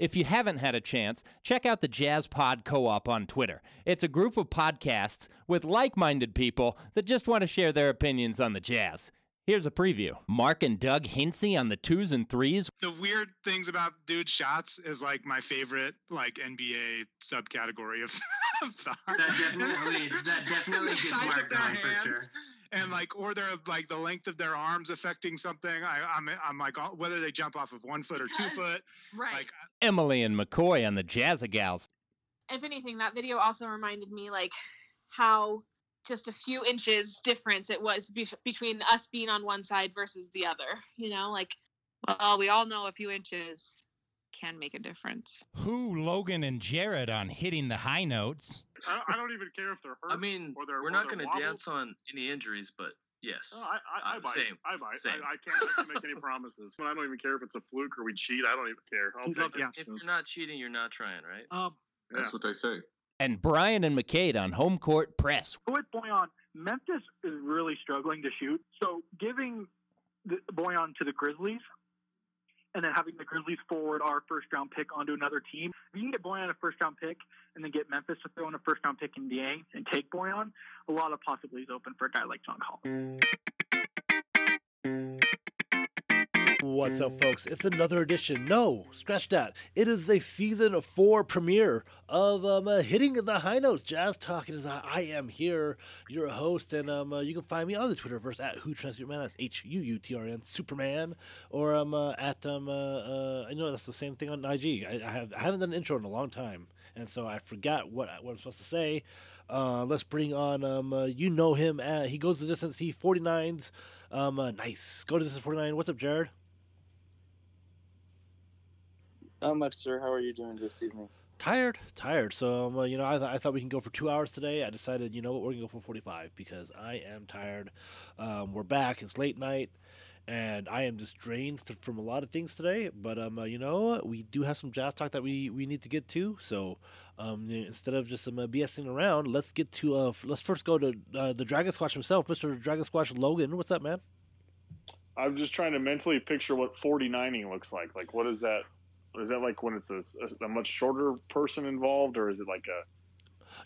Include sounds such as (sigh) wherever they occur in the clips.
If you haven't had a chance, check out the Jazz Pod Co op on Twitter. It's a group of podcasts with like minded people that just want to share their opinions on the Jazz. Here's a preview. Mark and Doug Hincy on the twos and threes. The weird things about dude shots is like my favorite like NBA subcategory of, (laughs) of thought. That definitely, that definitely (laughs) The gets size of on for sure. Hands. And mm-hmm. like, or they're like the length of their arms affecting something. I, I'm, I'm like, whether they jump off of one foot or two foot. Right. Like, Emily and McCoy on the Jazzagals. if anything, that video also reminded me like how just a few inches difference it was be- between us being on one side versus the other. You know, like Well, we all know a few inches can make a difference. Who, Logan and Jared on hitting the high notes. I, I don't even care if they're hurt. I mean, or they're, we're not going to dance on any injuries, but yes. No, I, I, I Uh, bite. same, I bite. same. I, I can't, I can't make any (laughs) promises. I don't even care if it's a fluke or we cheat. I don't even care. I'll take yeah. If you're not cheating, you're not trying, right? Um, Yeah. That's what they say. And Brian and McCade on home court press. with Bojan, Memphis is really struggling to shoot. So giving the Bojan to the Grizzlies and then having the Grizzlies forward our first round pick onto another team. If you can get Bojan a first round pick and then get Memphis to throw in a first round pick in DA and take Bojan, a lot of possibilities open for a guy like John Collins. What's up, folks? It's another edition. No, scratch that. It is the season four premiere of um, uh, Hitting the High Notes Jazz Talk. It is I, am here, your host, and um, uh, you can find me on the Twitterverse at Who Man. That's H U U T R N Superman, or um, uh, at um, uh, uh, I know that's the same thing on IG. I, I have I haven't done an intro in a long time, and so I forgot what what I'm supposed to say. Uh, let's bring on um, uh, you know him. At, he goes the distance. He 49s. Um, uh, nice. Go to distance 49. What's up, Jared? Not much, sir. How are you doing this evening? tired tired so um, uh, you know I, th- I thought we can go for two hours today i decided you know what we're gonna go for 45 because i am tired um, we're back it's late night and i am just drained th- from a lot of things today but um, uh, you know we do have some jazz talk that we, we need to get to so um, instead of just some uh, bsing around let's get to uh, f- let's first go to uh, the dragon squash himself mr dragon squash logan what's up man I'm just trying to mentally picture what 49ing looks like. Like, what is that? Is that like when it's a, a, a much shorter person involved, or is it like a?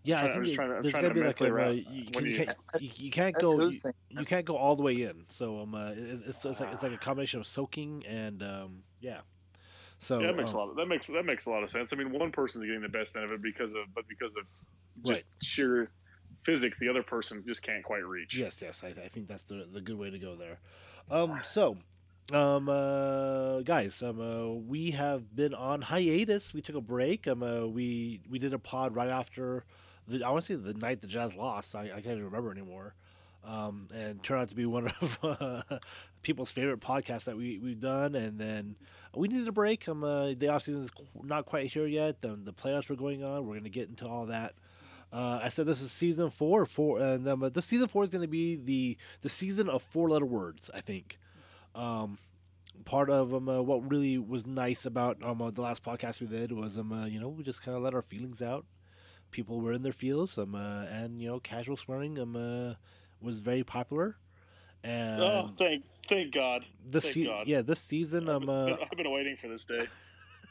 yeah Trying- i I'm think just it- trying to- I'm there's trying gotta be like a, mentally uh, you, you you- can't you, you can't go you, you can't go all the way in. So um, uh, it's, it's, it's like it's like a combination of soaking and um, yeah. So yeah, that makes um, a lot. Of, that makes that makes a lot of sense. I mean, one person's getting the best end of it because of, but because of just Right. sheer physics, the other person just can't quite reach. Yes, yes, I, I think that's the the good way to go there. Um, so, um, uh, guys, um, uh, we have been on hiatus. We took a break. Um, uh, we we did a pod right after the say the night the Jazz lost. I, I can't even remember anymore. Um, and turned out to be (laughs) one of uh, people's favorite podcasts that we we've done. And then we needed a break. Um, uh, the off season is not quite here yet. The, the playoffs were going on. We're going to get into all that. Uh, I said this is season four, four, and um, this season four is going to be the the season of four letter words. I think. Um, part of um, uh, what really was nice about um, uh, the last podcast we did was um, uh, you know we just kind of let our feelings out. People were in their feels, um, uh, and you know casual swearing um, uh, was very popular. And Oh, thank thank God. this thank se- God. yeah, this season I've um, been, uh, I've been waiting for this day.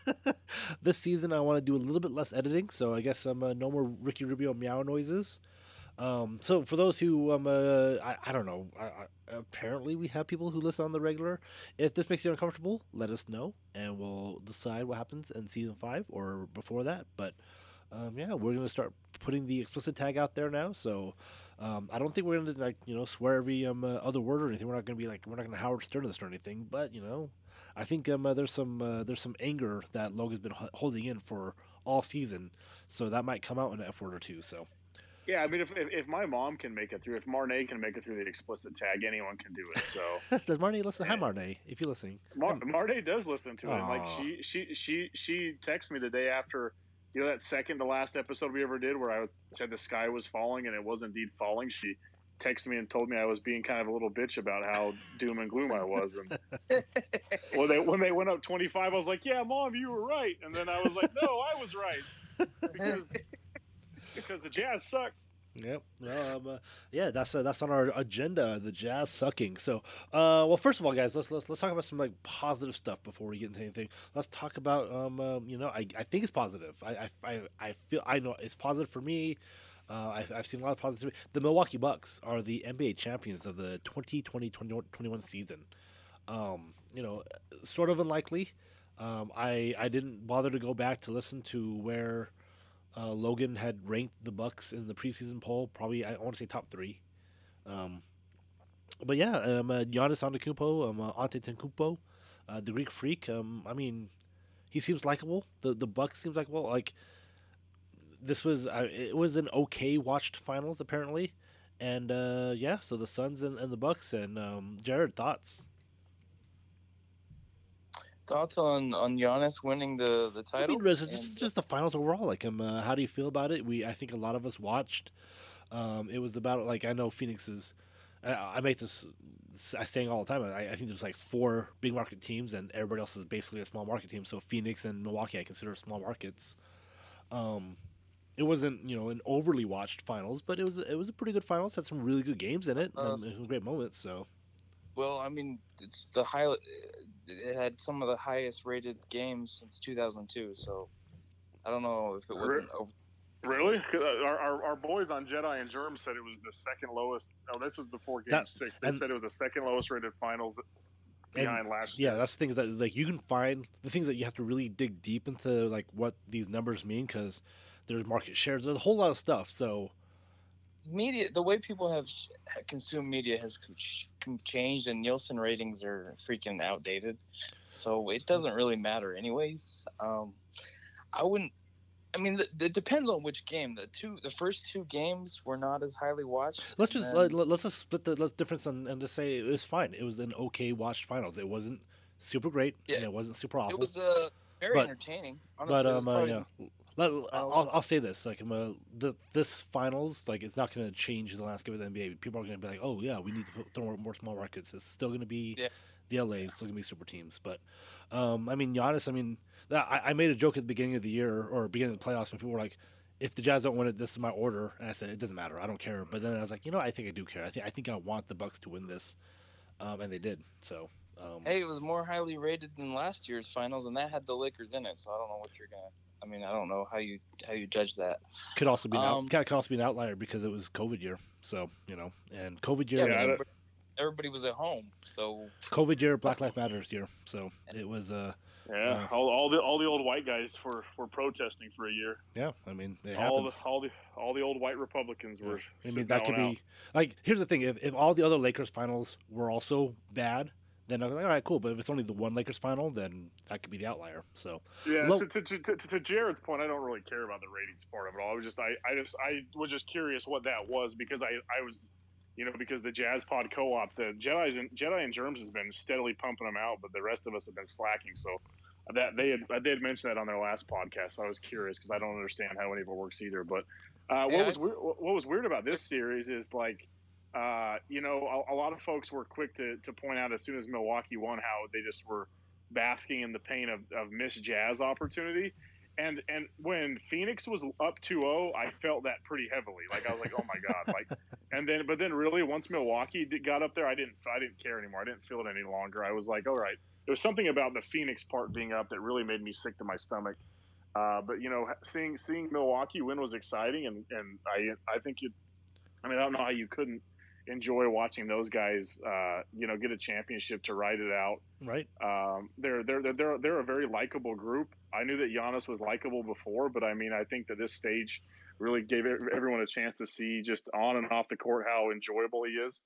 (laughs) this season I want to do a little bit less editing, so I guess um, uh, no more Ricky Rubio meow noises. Um, so for those who um, uh, I, I don't know, I, I, apparently we have people who listen on the regular. If this makes you uncomfortable, let us know, and we'll decide what happens in season five or before that. But um, yeah, we're gonna start putting the explicit tag out there now. So um, I don't think we're gonna like you know swear every um, uh, other word or anything. We're not gonna be like we're not gonna Howard Stern this or anything. But you know, I think um, uh, there's some uh, there's some anger that Logan's been ho- holding in for all season, so that might come out in an F word or two. So Yeah, I mean, if, if if my mom can make it through, if Marnay can make it through the explicit tag, anyone can do it. So (laughs) does Marnie listen? Hi Marnie, if you're listening. Mar- Marnay does listen to it. Like she she she she texted me the day after, you know, that second to last episode we ever did where I said the sky was falling and it was indeed falling. She texted me and told me I was being kind of a little bitch about how doom and gloom I was. And (laughs) when they when they went up twenty five, I was like, "Yeah, mom, you were right." And then I was like, "No, I was right," because because the Jazz suck. Yep. Um, uh, yeah, that's uh, that's on our agenda. The Jazz sucking. So, uh, well, first of all, guys, let's let's let's talk about some like positive stuff before we get into anything. Let's talk about um, um you know, I, I think it's positive. I, I I feel I know it's positive for me. Uh, I've, I've seen a lot of positivity. The Milwaukee Bucks are the NBA champions of the 2020-2021 season. Um, you know, sort of unlikely. Um, I I didn't bother to go back to listen to where uh, Logan had ranked the Bucks in the preseason poll. Probably I want to say top three. Um, but yeah, um, uh, Giannis Antetokounmpo, um, uh, Antetokounmpo, uh, the Greek Freak. Um, I mean, he seems likable. The the Bucks seems likable. like this was uh, it was an okay watched finals apparently, and uh, yeah, so the Suns and, and the Bucks and um, Jared thoughts. Thoughts on on Giannis winning the the I title? mean, just, And- just, the finals overall. Like, um, uh, how do you feel about it? We, I think a lot of us watched. Um, it was the battle. Like, I know Phoenix is. I, I make this. I saying all the time. I, I think there's like four big market teams, and everybody else is basically a small market team. So Phoenix and Milwaukee, I consider small markets. Um, it wasn't you know an overly watched finals, but it was it was a pretty good finals. Had some really good games in it. Uh, um, some great moments. So Well, I mean, it's the high. It had some of the highest rated games since 2002. So I don't know if it wasn't. over- Really? 'Cause, uh, Our, our, our boys on Jedi and Germ said it was the second lowest. Oh, this was before Game That- Six. They and- said it was the second lowest rated finals And, behind last yeah, that's the things that like you can find the things that you have to really dig deep into like what these numbers mean because there's market shares, there's a whole lot of stuff. So media the way people have consumed media has changed and nielsen ratings are freaking outdated so it doesn't really matter anyways um i wouldn't i mean it depends on which game the two the first two games were not as highly watched let's just then- let, let's just split the let's difference and, and just say it was fine. It was an okay watched finals. It wasn't super great. Yeah. and it wasn't super awful. it was uh very But- entertaining honestly, but um, uh, yeah. Let, I'll, I'll say this: like, uh, the, this finals, like, it's not going to change the landscape of the NBA. People are going to be like, "Oh yeah, we need to put, throw more, more small markets." It's still going to be Yeah. the LA. It's still going to be super teams. But, um, I mean, Giannis. I mean, that, I, I made a joke at the beginning of the year or beginning of the playoffs when people were like, "If the Jazz don't win it, this is my order." And I said, "It doesn't matter. I don't care." But then I was like, you know, I think I do care. I think I think I want the Bucks to win this, um, and they did. So, um, hey it was more highly rated than last year's finals and that had the lakers in it so i don't know what you're gonna i mean i don't know how you how you judge that could also be an out, Um, could could also be an outlier because it was COVID year. So you know, and COVID year. yeah, everybody, everybody was at home so COVID year, Black Lives Matters year. So it was, uh, Yeah, uh, all, all the all the old white guys were, were protesting for a year. yeah. I mean, it all happens. the all the all the old white Republicans were. I mean, that could out. be like. Here's the thing: if, if all the other Lakers finals were also bad, then I'm like, all right, cool. But if it's only the one Lakers final, then that could be the outlier. So Yeah, Low- to, to, to, to, to Jared's point, I don't really care about the ratings part of it all. I was just, I, I just, I was just curious what that was because I, I was, you know, because the Jazz Pod Co-op, the Jedi's and Jedi and Germs has been steadily pumping them out, but the rest of us have been slacking. So that they had, they had mentioned that on their last podcast. So I was curious because I don't understand how any of it works either. But uh, what Yeah, was weird, what was weird about this series is like. Uh, you know, a, a lot of folks were quick to, to point out as soon as Milwaukee won how they just were basking in the pain of, of missed Jazz opportunity. And and when Phoenix was up 2-0, I felt that pretty heavily. Like I was like, oh my god, like. (laughs) And then but then really once Milwaukee did, got up there, I didn't I didn't care anymore. I didn't feel it any longer. I was like, all right. There was something about the Phoenix part being up that really made me sick to my stomach. Uh, but you know, seeing seeing Milwaukee win was exciting, and and I I think you, I mean, I don't know how you couldn't enjoy watching those guys, uh, you know, get a championship to ride it out. right, Um, they're they're they're they're a very likable group. I knew that Giannis was likable before, but I mean, I think that this stage really gave everyone a chance to see just on and off the court how enjoyable he is.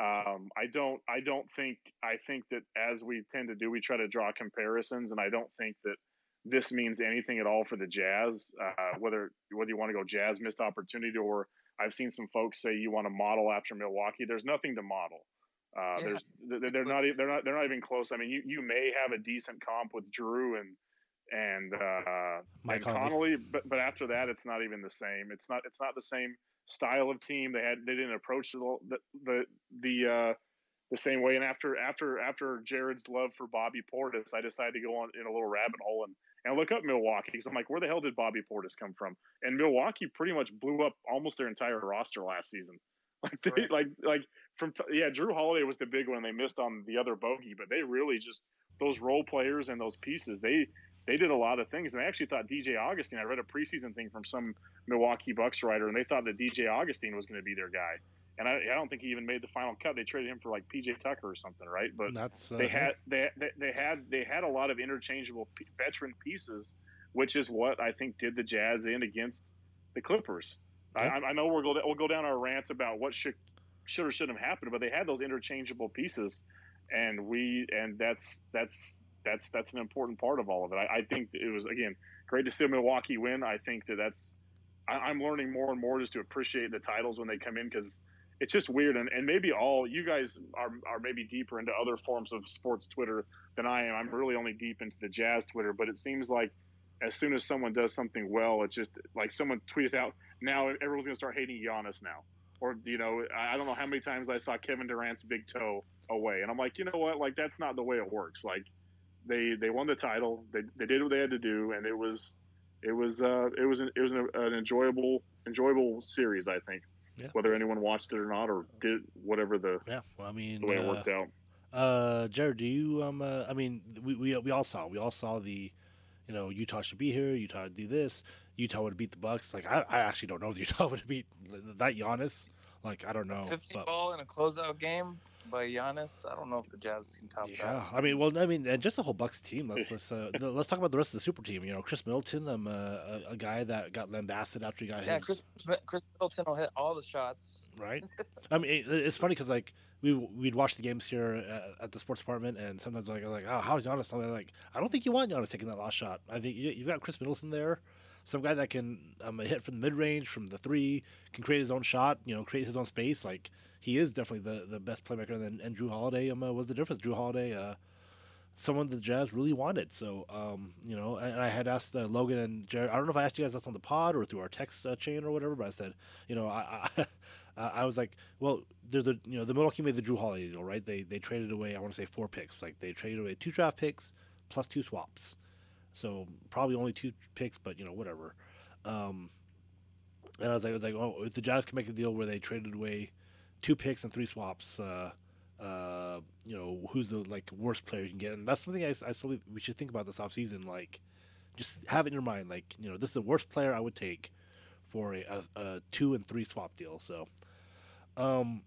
Um, I don't I don't think I think that as we tend to do, we try to draw comparisons, and I don't think that this means anything at all for the Jazz. Uh, whether whether you want to go Jazz missed opportunity or I've seen some folks say you want to model after Milwaukee. There's nothing to model. Uh, Yeah. There's they're, not they're not they're not even close. I mean, you, you may have a decent comp with Jrue and and uh, Mike and Conley, but but after that, it's not even the same. It's not it's not the same style of team. They had they didn't approach the the the, the uh, the same way. And after after after Jared's love for Bobby Portis, I decided to go on in a little rabbit hole and and look up Milwaukee because I'm like, where the hell did Bobby Portis come from? And Milwaukee pretty much blew up almost their entire roster last season. (laughs) Like, they, Right. like, like from t- yeah, Jrue Holiday was the big one. They missed on the other bogey, but they really just those role players and those pieces. They they did a lot of things, and I actually thought DJ Augustin. I read a preseason thing from some Milwaukee Bucks writer, and they thought that DJ Augustin was going to be their guy. And I, I don't think he even made the final cut. They traded him for like PJ Tucker or something, right? But That's uh, they had they, they they had they had a lot of interchangeable p- veteran pieces, which is what I think did the Jazz in against the Clippers. I, Yeah. I know we'll go we'll go down our rants about what should should or shouldn't have happened, but they had those interchangeable pieces, and we and that's that's that's that's an important part of all of it. I, I think it was again great to see Milwaukee win. I think that that's I, I'm learning more and more just to appreciate the titles when they come in because it's just weird and, and maybe all you guys are, are maybe deeper into other forms of sports twitter than i am. I'm really only deep into the jazz twitter but it seems like as soon as someone does something well it's just like someone tweeted out now everyone's going to start hating Giannis now. Or you know I don't know how many times i saw kevin durant's big toe away and i'm like you know what? Like that's not the way it works. Like they they won the title they, they did what they had to do and it was it was uh it was an, it was an, an enjoyable enjoyable series i think Yeah. whether anyone watched it or not or did whatever the yeah. Well, I mean, the way it uh, worked out Uh, Jared, do you um? Uh, I mean, we, we we all saw we all saw the, you know, Utah should be here. Utah would do this. Utah would beat the Bucks. Like I, I actually don't know if (laughs) Utah would beat that Giannis. Like I don't know. 50 but- ball in a closeout game by Giannis. I don't know if the Jazz can top Yeah, that. I mean, well, I mean, and just the whole Bucks team. Let's let's uh, (laughs) let's talk about the rest of the super team. You know, Khris Middleton, um, uh, a, a guy that got lambasted after he got Yeah, his Chris Khris Middleton will hit all the shots. right? (laughs) I mean, it, it's funny because like we we'd watch the games here at, at the sports department, and sometimes like I'm like oh how's Giannis? And I'm like I don't think you want Giannis taking that last shot. I think you, you've got Khris Middleton there, some guy that can um, hit from the mid range, from the three, can create his own shot. You know, create his own space. Like he is definitely the, the best playmaker. And, and Jrue Holiday um, uh, was the difference. Jrue Holiday. Uh, Someone the Jazz really wanted, so um, you know. And I had asked uh, Logan and Jared. I don't know if I asked you guys that's on the pod or through our text uh, chain or whatever, but I said, you know, I, I (laughs) Uh, I was like, well, there's the you know the Milwaukee made the Jrue Holiday deal, right? They they traded away I want to say four picks, like they traded away two draft picks plus two swaps, so probably only two picks, but you know whatever. Um, and I was like, I was like, oh, if the Jazz can make a deal where they traded away two picks and three swaps, uh, uh, you know, who's the like worst player you can get? And that's something I, I still we should think about this offseason. Like, just have it in your mind, like you know, this is the worst player I would take for a, a, a two and three swap deal. So, um,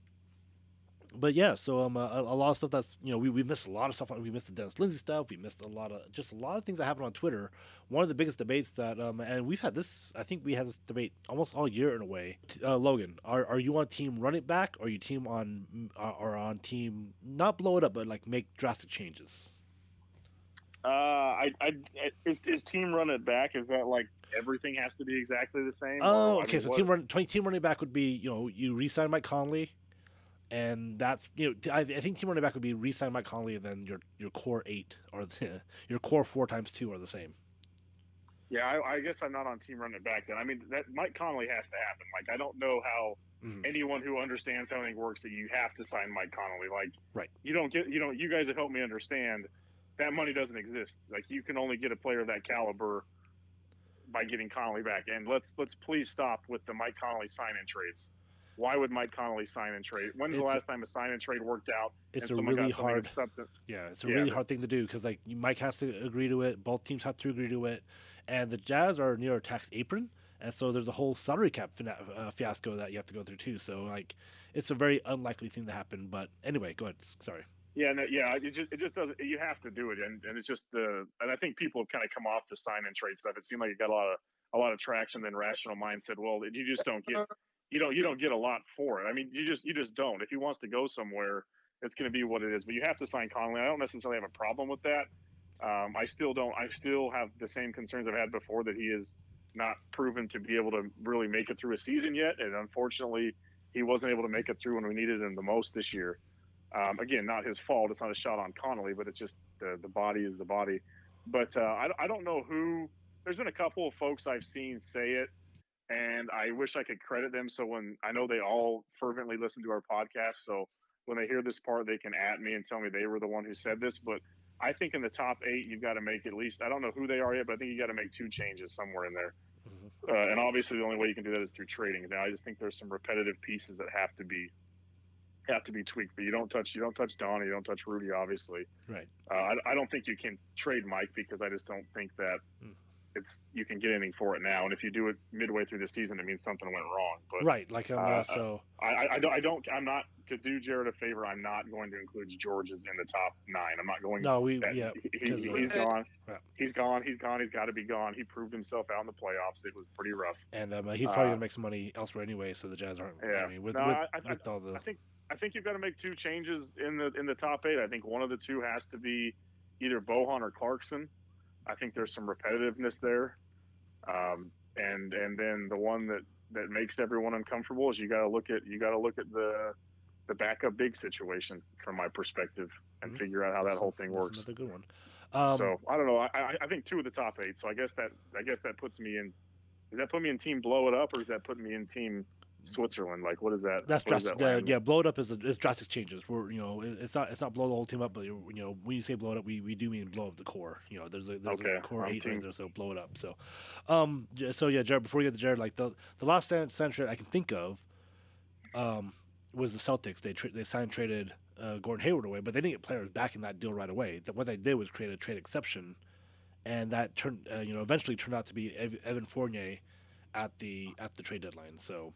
but yeah, so um, a, a lot of stuff that's you know we, we missed a lot of stuff. We missed the Dennis Lindsay stuff. We missed a lot of just a lot of things that happened on Twitter. One of the biggest debates that um, and we've had this. I think we had this debate almost all year in a way. Uh, Logan, are are you on team run it back or are you team on uh, or on team not blow it up but like make drastic changes? Uh, I, I, is, is team run it back? Is that like everything has to be exactly the same? Oh, Or, I okay. mean, so what- team run, 20 team running back would be you know you re-sign Mike Conley, and that's you know I, I think team running back would be re-sign Mike Conley, and then your your core eight or the, (laughs) your core four times two are the same. Yeah, I, I guess I'm not on team running back then. I mean, that Mike Conley has to happen. Like, I don't know how Mhm. anyone who understands how anything works that you have to sign Mike Conley. Like, Right. you don't get, you know, you guys have helped me understand that money doesn't exist. Like, you can only get a player of that caliber by getting Conley back. And let's let's please stop with the Mike Conley sign in trades. Why would Mike Conley sign and trade? When's the It's a- last time a sign and trade worked out? It's and a really hard- Yeah, it's a Yeah, really hard thing to do because like Mike has to agree to it. Both teams have to agree to it, and the Jazz are near a tax apron, and so there's a whole salary cap fina- uh, fiasco that you have to go through too. So like, it's a very unlikely thing to happen. But anyway, go ahead. Sorry. Yeah, no, yeah, it just it just doesn't. You have to do it, and, and it's just the and I think people have kind of come off the sign and trade stuff. It seemed like it got a lot of a lot of traction. Then rational mind said, well, you just don't get you don't you don't get a lot for it. I mean, you just you just don't. If he wants to go somewhere, it's going to be what it is. But you have to sign Conley. I don't necessarily have a problem with that. Um, I still don't. I still have the same concerns I've had before that he is not proven to be able to really make it through a season yet, and unfortunately, he wasn't able to make it through when we needed him the most this year. Um, again, not his fault. It's not a shot on Conley, but it's just the the body is the body. But uh, I, I don't know who. There's been a couple of folks I've seen say it, and I wish I could credit them. So when I know they all fervently listen to our podcast, so when they hear this part, they can at me and tell me they were the one who said this. But I think in the top eight, you've got to make at least. I don't know who they are yet, but I think you got to make two changes somewhere in there. Mhm. Uh, and obviously, the only way you can do that is through trading. Now, I just think there's some repetitive pieces that have to be have to be tweaked. But you don't touch you don't touch Donnie, you don't touch Rudy, obviously. Right. Uh, I, I don't think you can trade Mike because I just don't think that Mm. It's you can get anything for it now. And if you do it midway through the season, it means something went wrong. But Right. Like um, uh, so. I, I, I don't. I don't. I'm not to do Jared a favor. I'm not going to include Georges in the top nine. I'm not going. No, we that, yeah. he, because he, gone. Yeah. He's gone. He's gone. He's got to be gone. He proved himself out in the playoffs. It was pretty rough. And um, he's probably Uh, gonna make some money elsewhere anyway. So the Jazz aren't. Yeah. I mean, with No, with, I- I- with all the. I think I think you've got to make two changes in the in the top eight. I think one of the two has to be either Bojan or Clarkson. I think there's some repetitiveness there, um, and and then the one that that makes everyone uncomfortable is you got to look at you got to look at the the backup big situation from my perspective and Mhm. figure out how that that's whole thing that's works. Another good one. Um, so I don't know. I, I I think two of the top eight. So I guess that I guess that puts me in. Does that put me in team blow it up, or does that put me in team Switzerland? Like what is that? That's drastic. that Uh, yeah, blow it up is, is drastic changes. We're you know it's not it's not blow the whole team up, but you know when you say blow it up, we, we do mean blow up the core. You know, there's a there's Okay, a core I'm eight team- there, so blow it up. So, um, so yeah, Jared. Before we get to Jared, like the the last center I can think of, um, was the Celtics. They tra- they signed traded uh, Gordon Hayward away, but they didn't get players back in that deal right away. That what they did was create a trade exception, and that turned uh, you know eventually turned out to be Evan Fournier at the at the trade deadline. So.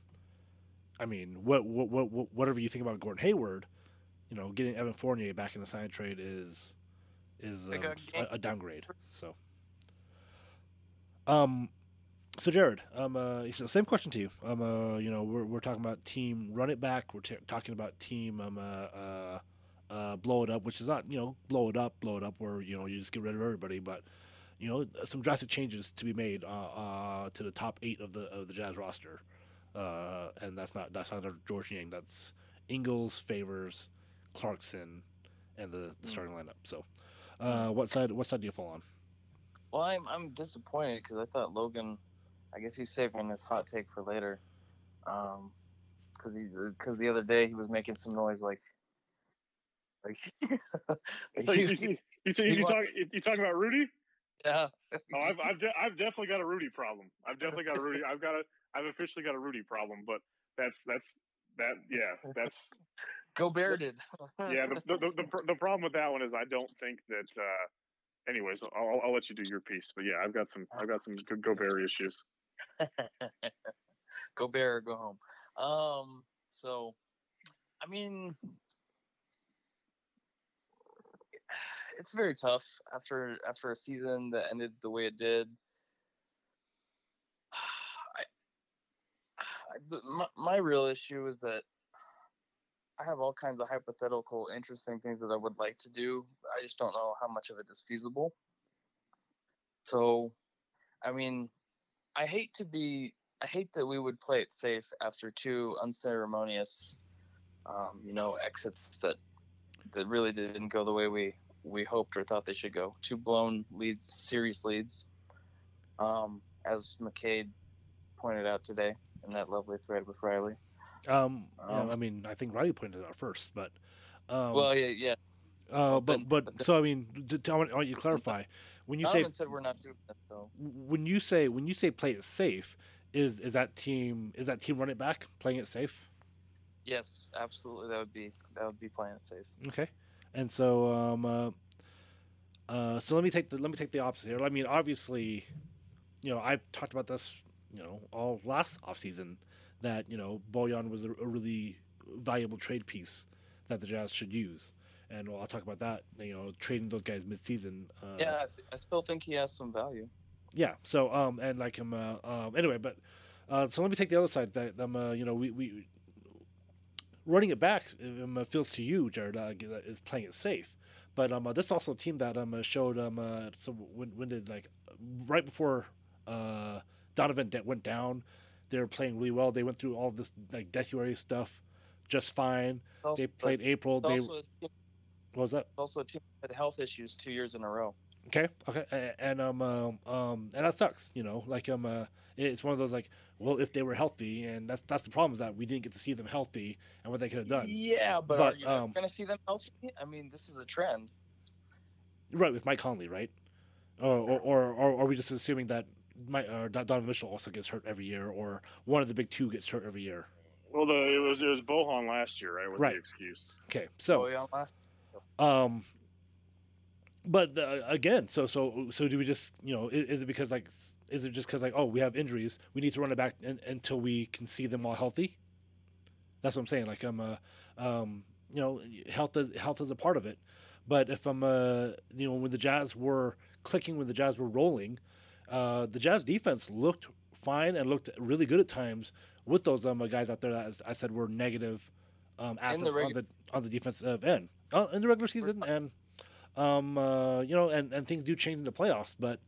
I mean, what, what, what, what- whatever you think about Gordon Hayward, you know, getting Evan Fournier back in the sign trade is is um, a a, downgrade. So, um, so Jared, um, uh, same question to you. Um, uh, you know, we're, we're talking about team run it back. We're t- talking about team um, uh, uh, uh, blow it up, which is not you know blow it up, blow it up, where you know you just get rid of everybody, but you know some drastic changes to be made uh, uh, to the top eight of the of the Jazz roster uh, and that's not that's not Georges Niang. That's Ingles, Favors, Clarkson, and the, the starting lineup. So, uh, what side what side do you fall on? Well, I'm I'm disappointed because I thought Logan, I guess he's saving his hot take for later, um, because he because the other day he was making some noise like, like, So you, was- you, you, you, you talk, you, you talking about Rudy? yeah. Oh, I've, I've, de- I've definitely got a Rudy problem. I've definitely got a Rudy. I've got a, I've officially got a Rudy problem. But that's that's that. Yeah, that's (laughs) Go Bearded. yeah. The, the, the, the, the problem with that one is I don't think that. uh Anyways, I'll, I'll- let you do your piece. But yeah, I've got some I've got some go bear issues. (laughs) go bear or go home. Um, so, I mean, (sighs) it's very tough after after a season that ended the way it did. I, I, my, my real issue is that I have all kinds of hypothetical, interesting things that I would like to do. I just don't know how much of it is feasible. So, I mean, I hate to be I hate that we would play it safe after two unceremonious, um, you know, exits that that really didn't go the way we we hoped or thought they should go. Two blown leads, series leads, um, as McCade pointed out today in that lovely thread with Riley. Um, Um, I mean, I think Riley pointed it out first, but um, well, yeah, yeah. uh, but but but so I mean, I want, I want you to clarify when you say said we're not doing that though. when you say when you say play it safe, is is that team is that team run it back playing it safe? Yes, absolutely. That would be that would be playing it safe. Okay, and so um, uh, uh, so let me take the let me take the opposite here. I mean, obviously, you know, I've talked about this, you know, all last offseason that you know Bojan was a, a really valuable trade piece that the Jazz should use, and well, I'll talk about that. You know, trading those guys mid-season. Uh, yeah, I, th- I still think he has some value. yeah. So um, and like um, uh, um, anyway, but uh, so let me take the other side. That um, uh, you know, we we running it back um, uh, feels to you, Jared, uh, uh, is playing it safe. But um, uh, this is also a team that um uh, showed um uh, so when when did like right before uh Donovan de- went down, they were playing really well. They went through all this like Desuary stuff just fine. Also- They played April. They also, what was that? also a team had health issues two years in a row. Okay, okay, and um, um, um, and that sucks. You know, like um, uh, it's one of those like, well, if they were healthy, and that's that's the problem is that we didn't get to see them healthy and what they could have done. Yeah, but, But, are you um, going to see them healthy? I mean, this is a trend. Right with Mike Conley, right? Or or, or, or are we just assuming that my uh, Donovan Mitchell also gets hurt every year, or one of the big two gets hurt every year? Well, the it was it was Bojan last year, right? Was Right. the excuse? Okay, so Bojan last. Um, but uh, again, so so so do we just you know is, is it because like is it just because like oh we have injuries we need to run it back in, until we can see them all healthy? That's what I'm saying. Like I'm uh, um you know health is health is a part of it, but if I'm uh you know when the Jazz were clicking when the Jazz were rolling, uh the Jazz defense looked fine and looked really good at times with those um guys out there that I said were negative um assets on regu- the on the defensive end uh, in the regular season and um uh you know and and things do change in the playoffs but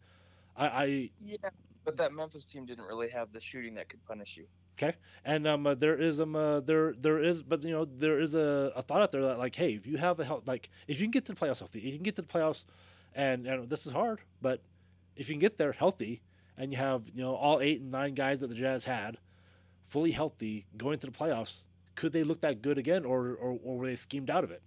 I, I Yeah, but that Memphis team didn't really have the shooting that could punish you. Okay, and um, uh, there is um, uh, there there is, but you know, there is a, a thought out there that like, hey, if you have a health, like, if you can get to the playoffs healthy, you can get to the playoffs, and know, this is hard, but if you can get there healthy, and you have you know all eight and nine guys that the Jazz had, fully healthy going to the playoffs, could they look that good again, or or, or were they schemed out of it?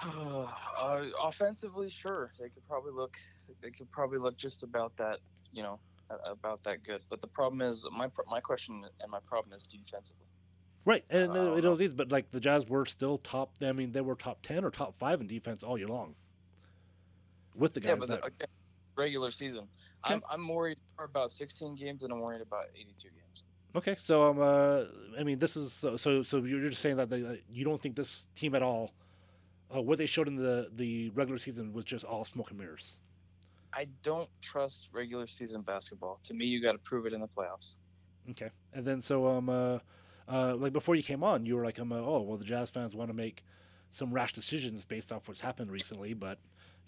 (sighs) uh, offensively, sure, they could probably look. They could probably look just about that. You know, about that good. But the problem is, my my question and my problem is defensively. Right, and Uh, uh, it was easy, but like the Jazz were still top. I mean, they were top ten or top five in defense all year long. With the guys yeah, but that the, again, regular season, Okay. I'm I'm worried about 16 games and I'm worried about 82 games. Okay, so um, uh, I mean, this is so so. So you're just saying that they, that you don't think this team at all, uh, what they showed in the the regular season was just all smoke and mirrors. I don't trust regular season basketball. To me, you got to prove it in the playoffs. Okay, and then so um, uh, uh, like before you came on, you were like, um, uh, oh well, the Jazz fans want to make some rash decisions based off what's happened recently, but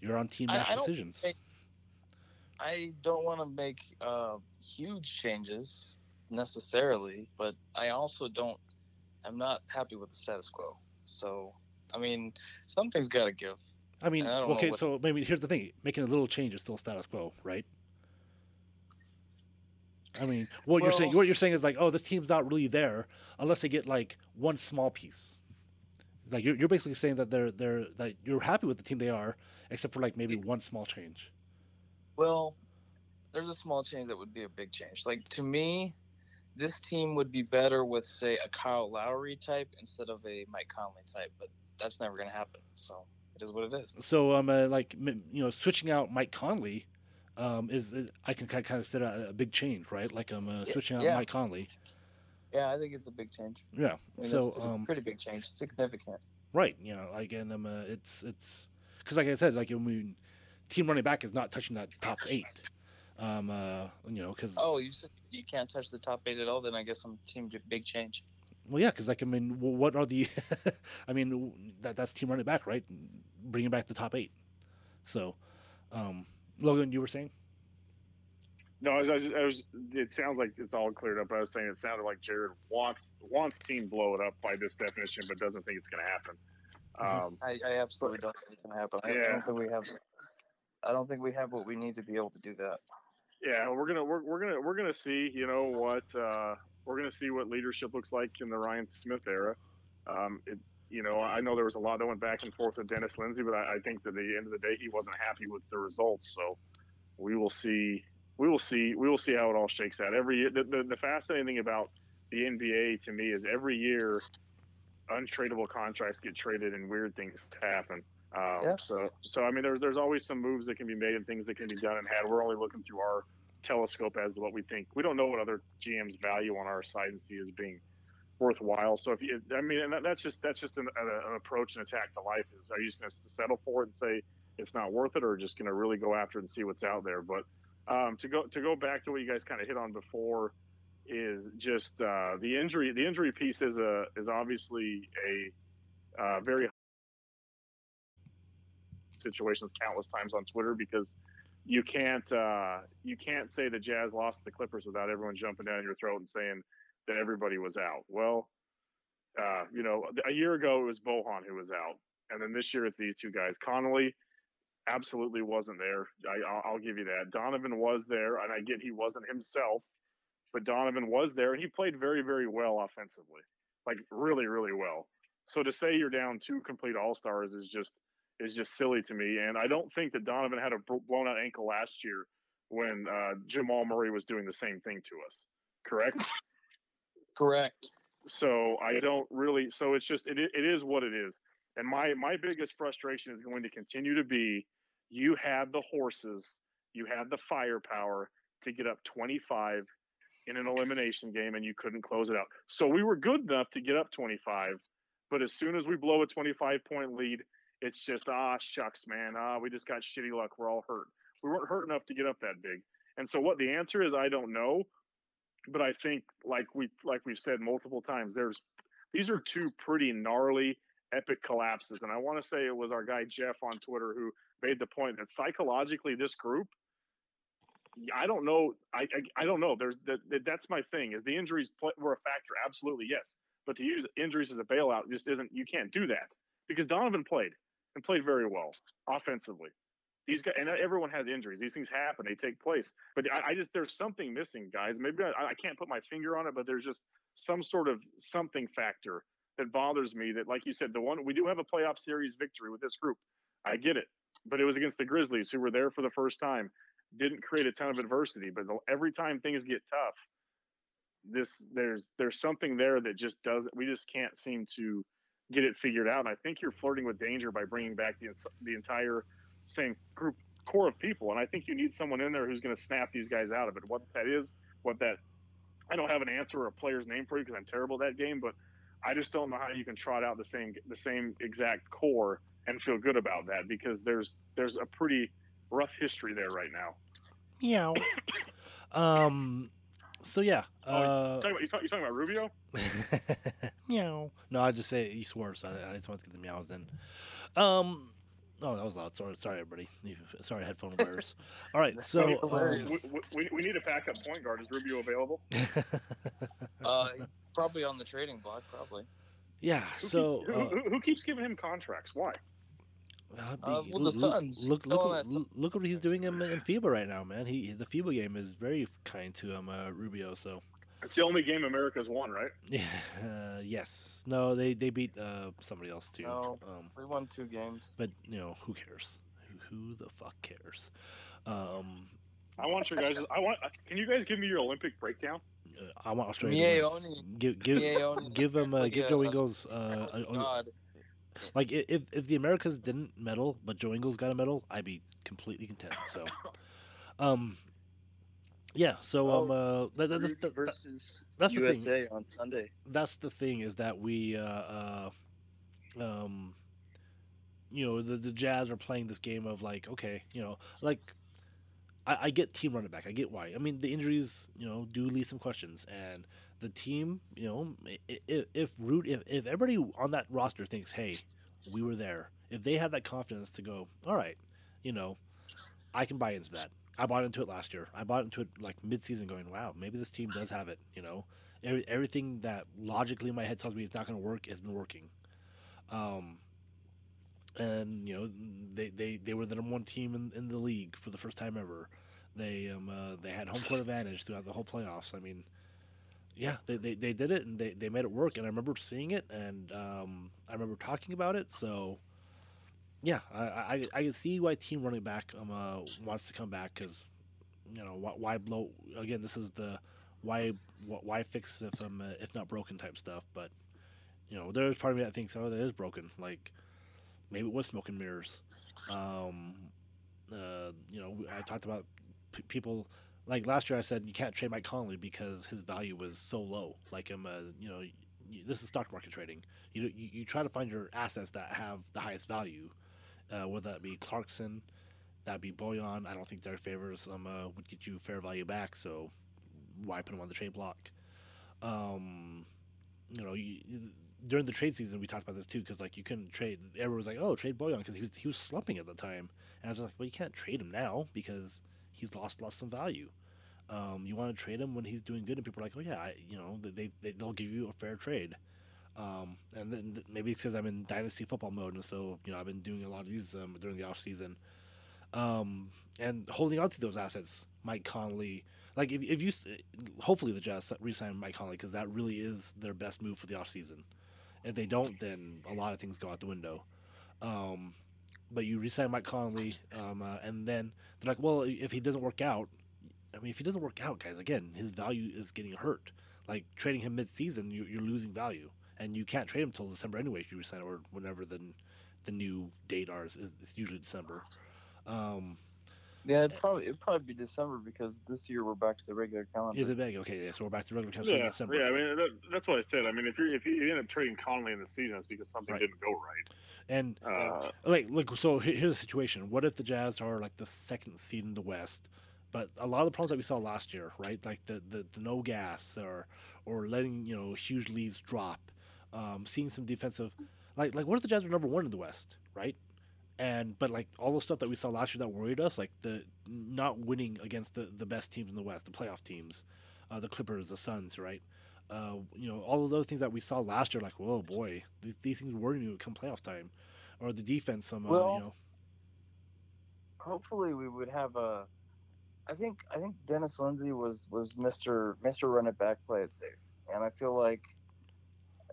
you're on team rash I don't decisions. I don't want to make uh, huge changes necessarily, but I also don't. I'm not happy with the status quo. So, I mean, something's got to give. I mean, I okay, what- so maybe here's the thing: making a little change is still status quo, right? I mean, (laughs) what you're saying, what you're saying is like, oh, this team's not really there unless they get like one small piece. Like you're, you're basically saying that they're they're that you're happy with the team they are, except for like maybe one small change. Well, there's a small change that would be a big change. Like to me, this team would be better with say a Kyle Lowry type instead of a Mike Conley type, but that's never going to happen. So it is what it is. So um, uh, like you know, switching out Mike Conley, um, is, is I can kind of consider a, a big change, right? Like I'm uh, switching out yeah. Mike Conley. Yeah, I think it's a big change. Yeah. I mean, so it's, it's um, pretty big change, significant. Right. You know, again, um, uh, it's it's because like I said, like I mean, team running back is not touching that top eight. Um, uh, you know, because Oh, you said you can't touch the top eight at all? Then I guess some team big change. well, yeah, because like I mean, what are the? (laughs) I mean, that that's team running back, right? Bringing back the top eight. So, um, Logan, you were saying? No, I was, I was, I was. It sounds like it's all cleared up. I was saying it sounded like Jared wants wants team blow it up by this definition, but doesn't think it's going to happen. Um, I, I absolutely don't think it's gonna happen. I, I Yeah. don't think we have. I don't think we have what we need to be able to do that. yeah, we're gonna we're, we're gonna we're gonna see. You know what? Uh, we're gonna see what leadership looks like in the Ryan Smith era. Um, it, you know, I know there was a lot that went back and forth with Dennis Lindsay, but I, I think that at the end of the day, he wasn't happy with the results. So we will see. We will see. We will see how it all shakes out. Every year, the, the, the fascinating thing about the NBA to me is every year, untradeable contracts get traded and weird things happen. Um, Yeah. So, so I mean, there's there's always some moves that can be made and things that can be done and had. We're only looking through our telescope as to what we think. We don't know what other GMs value on our side and see as being worthwhile. So if you, I mean, and that, that's just that's just an, an approach and attack to life. Is are you just going to settle for it and say it's not worth it, or just going to really go after it and see what's out there? But um, to go to go back to what you guys kind of hit on before is just uh, the injury. The injury piece is a is obviously a uh, very situations countless times on Twitter because you can't uh, you can't say the Jazz lost the Clippers without everyone jumping down your throat and saying that everybody was out. Well, uh, you know, a year ago it was Bojan who was out, and then this year it's these two guys. Conley absolutely wasn't there. I, I'll, give you that. Donovan was there, and I get he wasn't himself, but Donovan was there, and he played very, very well offensively, like really, really well. So to say you're down two complete all stars is just is just silly to me. And I don't think that Donovan had a blown out ankle last year when uh, Jamal Murray was doing the same thing to us. Correct. (laughs) Correct. So I don't really. So it's just it it is what it is. And my my biggest frustration is going to continue to be you had the horses, you had the firepower to get up 25 in an elimination game and you couldn't close it out. So we were good enough to get up 25, but as soon as we blow a 25 point lead, it's just ah shucks, man. Ah, we just got shitty luck. We're all hurt. We weren't hurt enough to get up that big. And so what the answer is, I don't know. But I think like we like we've said multiple times, there's these are two pretty gnarly epic collapses. And I want to say it was our guy Jeff on Twitter who made the point that psychologically this group I don't know. I, I, I don't know. There's that, that's my thing. Is the injuries play, were a factor? Absolutely yes. But to use injuries as a bailout just isn't. You can't do that because Donovan played and played very well offensively. These guys and uh, everyone has injuries. These things happen. They take place. But I, I just there's something missing, guys. Maybe I, I can't put my finger on it, but there's just some sort of something factor that bothers me. That, like you said, the one we do have a playoff series victory with this group. I get it, but it was against the Grizzlies, who were there for the first time didn't create a ton of adversity, but every time things get tough, this there's there's something there that just doesn't we just can't seem to get it figured out. And I think you're flirting with danger by bringing back the the entire same group core of people. And I think you need someone in there who's going to snap these guys out of it. What that is, what that I don't have an answer or a player's name for you because I'm terrible at that game, but I just don't know how you can trot out the same the same exact core and feel good about that because there's there's a pretty rough history there right now. Meow. (coughs) um. So yeah. Oh, uh, you talking about, you talking, about Rubio? (laughs) meow. No, I just say he swore, so I, I just want to get the meows in. Um. Oh, that was loud. Sorry, sorry, everybody. Sorry, headphone wearers. All right, (laughs) so um, we, we, we, need a backup point guard. Is Rubio available? (laughs) uh, probably on the trading block. Probably. Yeah. Who so keeps, who, uh, who, who, keeps giving him contracts? Why? Uh, well, the Suns. Look, look, look, look, look what he's doing in, in FIBA right now, man. He the FIBA game is very kind to him, uh, Rubio. So it's the only game America's won, right? Yeah. (laughs) Uh, yes. No, they they beat uh, somebody else too. No, um, we won two games. But you know, who cares? Who, who the fuck cares? Um, I want your guys. I want. Can you guys give me your Olympic breakdown? Uh, I want Australia. Give give give them uh, give Joe Ingles. Uh, oh, God. Like if if the Americas didn't medal, but Joe Ingles got a medal, I'd be completely content. So, (laughs) um, yeah. So um, uh, that, that's that, versus that's USA the thing. on Sunday. That's the thing is that we uh, uh um, you know, the the Jazz are playing this game of like, okay, you know, like I, I get team running back. I get why. I mean, the injuries, you know, do leave some questions and the team, you know, if, if root if, if everybody on that roster thinks, hey, we were there, if they have that confidence to go, all right, you know, I can buy into that. I bought into it last year. I bought into it like mid-season, going, wow, maybe this team does have it. You know, Every, everything that logically in my head tells me it's not going to work has been working. Um, and you know, they, they, they were the number one team in, in the league for the first time ever. They um uh, they had home court advantage throughout the whole playoffs. I mean, yeah, they, they, they did it and they, they made it work. And I remember seeing it and um, I remember talking about it. So, yeah, I, I, I can see why team running back um, uh, wants to come back because, you know, why, why, blow again? This is the why why fix if um uh, if not broken type stuff. But you know, there's part of me that thinks oh that is broken. Like maybe it was smoke and mirrors. Um, uh, you know, I talked about p- people like last year I said you can't trade Mike Conley because his value was so low. Like I'm, a, you know, this is stock market trading. You, you, you try to find your assets that have the highest value, uh, whether that be Clarkson, that be Bojan. I don't think their favors um, uh, would get you fair value back. So why put them on the trade block? Um, you know, you, during the trade season we talked about this too because like you couldn't trade. Everyone was like, oh, trade Bojan because he was he was slumping at the time, and I was like, well, you can't trade him now because he's lost lost some value. Um, you want to trade him when he's doing good, and people are like, oh yeah, I, you know, they, they they'll give you a fair trade. Um, and then maybe it's because I'm in dynasty football mode, and so you know I've been doing a lot of these um, during the off season, um, and holding on to those assets. Mike Conley, like if, if you, hopefully the Jazz resign Mike Conley because that really is their best move for the off season. If they don't, then a lot of things go out the window. Um, but you resign Mike Conley, um, uh, and then they're like, well, if he doesn't work out, I mean, if he doesn't work out, guys, again, his value is getting hurt. Like trading him mid-season, you, you're losing value, and you can't trade him until December anyway if you resign or whenever the the new date are. Is, it's usually December. Um, Yeah, it'd probably it'd probably be December because this year we're back to the regular calendar. is it big? Okay, yeah, so we're back to regular calendar Yeah, December. yeah. I mean, that, that's what I said. I mean, if you if you end up trading Conley in the season, it's because something Right. didn't go right. And Uh, like, look, so here's the situation. What if the Jazz are like the second seed in the West, but a lot of the problems that we saw last year, right? Like the the, the no gas or or letting you know huge leads drop, um, seeing some defensive, like like what if the Jazz were number one in the West, right? And but like all the stuff that we saw last year that worried us, like the not winning against the the best teams in the West, the playoff teams, uh, the Clippers, the Suns, right? Uh, you know, all of those things that we saw last year, like, whoa, boy, these, these things worry me come playoff time, or the defense, some, Well, you know, Hopefully, we would have a. I think I think Dennis Lindsey was was Mister Mister Run It Back, Play It Safe, and I feel like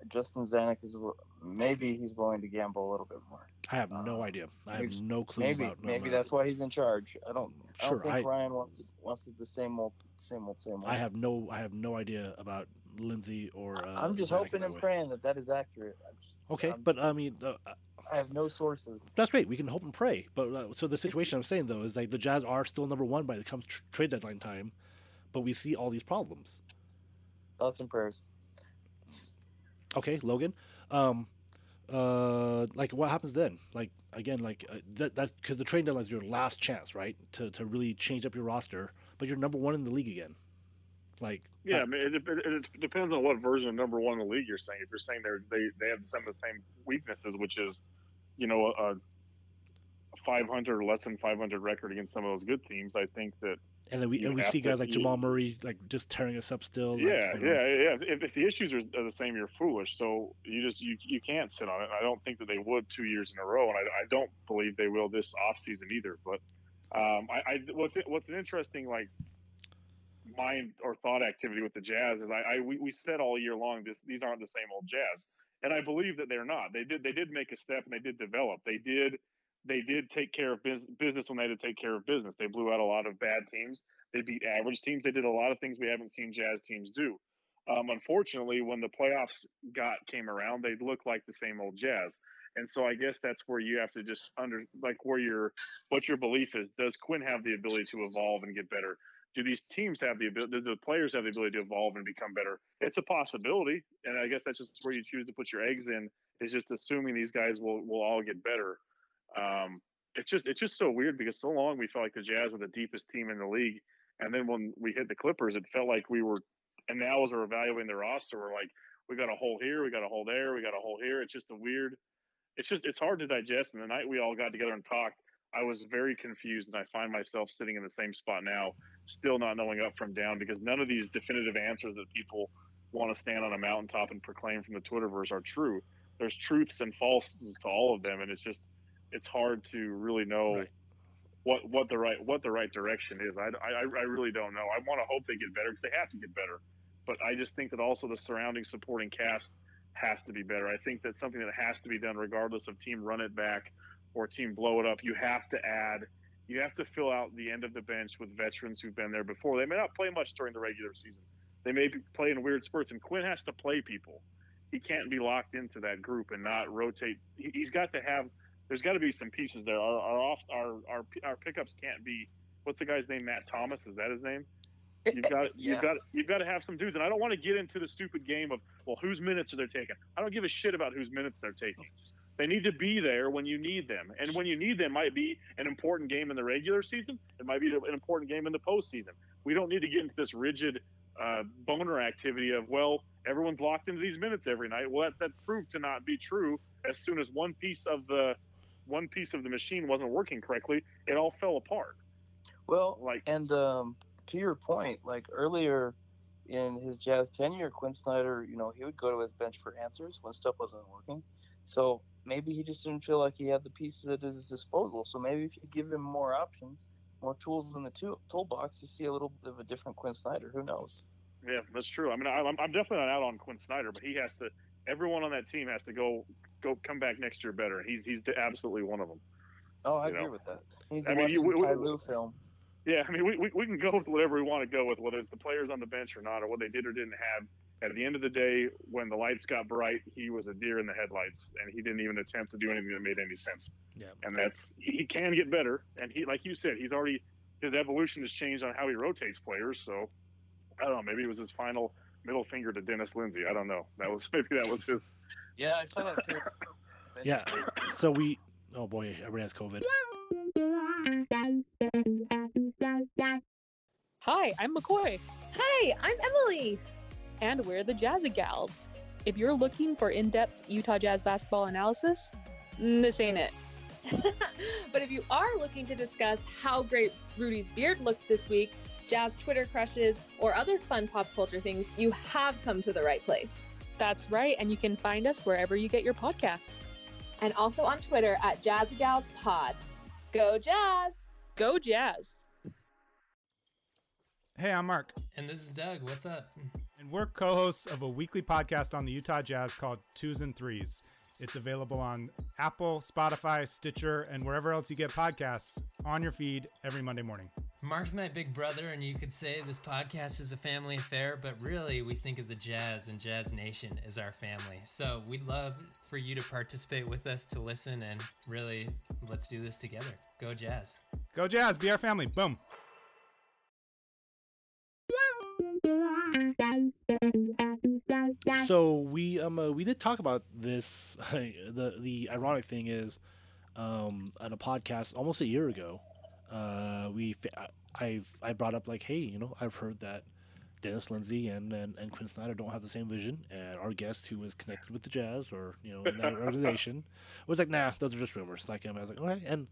Justin Zanik is maybe he's willing to gamble a little bit more. I have no idea. I have no clue Maybe about. maybe that's why he's in charge. I don't. I don't think I- Ryan wants wants the same old same old same old. I have no. I have no idea about Lindsey or. Uh, I'm just Zanik, hoping and way. praying that that is accurate. Just- Okay, I'm- but I mean, uh, I have no sources. that's great. We can hope and pray. But uh, so the situation I'm saying though is like the Jazz are still number one by the comes tr- trade deadline time, but we see all these problems. Thoughts and prayers. Okay, Logan. Um, uh, like what happens then? Like again, like uh, that that's because the trade deadline is your last chance, right? To to really change up your roster, but you're number one in the league again. Like yeah, I mean, it, it, it depends on what version of number one in the league you're saying. If you're saying they're they they have some of the same weaknesses, which is, you know, a, a 500 or less than 500 record against some of those good teams, I think that and then we and we see to- guys like Jamal Murray like just tearing us up still. like, yeah, know. yeah, yeah. If, if the issues are, the same, you're foolish. So you just you you can't sit on it. I don't think that they would two years in a row, and I, I don't believe they will this off season either. But um, I, I what's what's an interesting like mind or thought activity with the Jazz is I, I we, we said all year long this these aren't the same old Jazz, and I believe that they're not. They did they did make a step and they did develop. They did they did take care of bus- business when they had to take care of business. They blew out a lot of bad teams. They beat average teams. They did a lot of things we haven't seen Jazz teams do. Um, unfortunately, when the playoffs got came around, they looked like the same old Jazz. And so I guess that's where you have to just under like where your what your belief is. Does Quinn have the ability to evolve and get better? Do these teams have the ability? Do the players have the ability to evolve and become better? It's a possibility, and I guess that's just where you choose to put your eggs in. Is just assuming these guys will will all get better. Um, it's just it's just so weird because so long we felt like the Jazz were the deepest team in the league, and then when we hit the Clippers, it felt like we were. And now as we're evaluating the roster, we're like, we got a hole here, we got a hole there, we got a hole here. It's just a weird. It's just it's hard to digest. And the night we all got together and talked, I was very confused, and I find myself sitting in the same spot now, still not knowing up from down because none of these definitive answers that people want to stand on a mountaintop and proclaim from the Twitterverse are true. There's truths and falses to all of them, and it's just it's hard to really know Right. what what the right what the right direction is. I, I, I really don't know. I want to hope they get better because they have to get better, but I just think that also the surrounding supporting cast has to be better. I think that's something that has to be done regardless of team run it back or team blow it up. You have to add. You have to fill out the end of the bench with veterans who've been there before. They may not play much during the regular season. They may be play in weird spurts, and Quinn has to play people. He can't be locked into that group and not rotate. He's got to have there's got to be some pieces there. Our our off our our our pickups can't be. What's the guy's name? Matt Thomas is that his name? You've got (laughs) Yeah. you've got you've got to have some dudes, and I don't want to get into the stupid game of well, whose minutes are they taking? I don't give a shit about whose minutes they're taking. They need to be there when you need them, and when you need them might be an important game in the regular season. It might be an important game in the postseason. We don't need to get into this rigid uh, boner activity of well, everyone's locked into these minutes every night. Well, that, that proved to not be true. As soon as one piece of the one piece of the machine wasn't working correctly, it all fell apart. Well, Like and um, to your point, like earlier in his Jazz tenure, Quinn Snyder, you know, he would go to his bench for answers when stuff wasn't working. So maybe he just didn't feel like he had the pieces at his disposal. So maybe if you give him more options, more tools in the tool toolbox, you see a little bit of a different Quinn Snyder. Who knows? Yeah, that's true. I mean, I, I'm, I'm definitely not out on Quinn Snyder, but he has to everyone on that team has to go go come back next year better. He's he's the, absolutely one of them. Oh, I You agree know. with that. He's I the mean, you- we- we- Ty Lue film. Yeah, I mean, we, we, we can go (laughs) with whatever we want to go with, whether it's the players on the bench or not, or what they did or didn't have. At the end of the day, when the lights got bright, he was a deer in the headlights, and he didn't even attempt to do anything that made any sense. Yeah. And that's he he can get better, and he, like you said, he's already his evolution has changed on how he rotates players. So I don't know, maybe it was his final middle finger to Dennis Lindsey. I don't know. That was (laughs) maybe that was his. Yeah, I saw that too. (laughs) Yeah. So we. Oh boy, everybody has COVID. Hi, I'm McCoy. Hi, I'm Emily. And we're the Jazzy Gals. If you're looking for in depth Utah Jazz basketball analysis, this ain't it. (laughs) but if you are looking to discuss how great Rudy's beard looked this week, Jazz Twitter crushes, or other fun pop culture things, you have come to the right place. That's right, and you can find us wherever you get your podcasts. And also on Twitter at Jazzy Gals Pod. Go Jazz! Go Jazz! Hey, I'm Mark. And this is Doug. What's up? And we're co hosts of a weekly podcast on the Utah Jazz called Twos and Threes. It's available on Apple, Spotify, Stitcher, and wherever else you get podcasts on your feed every Monday morning. Mark's my big brother, and you could say this podcast is a family affair, but really, we think of the Jazz and Jazz Nation as our family. So we'd love for you to participate with us, to listen, and really, let's do this together. Go Jazz. Go Jazz, be our family. Boom. So we um uh, we did talk about this. (laughs) the the ironic thing is, um, on a podcast almost a year ago, uh, we I've I brought up like, hey, you know, I've heard that Dennis Lindsey and, and, and Quinn Snyder don't have the same vision, and our guest who was connected with the Jazz or you know in that (laughs) organization was like, nah, those are just rumors. Like um, I was like, okay, and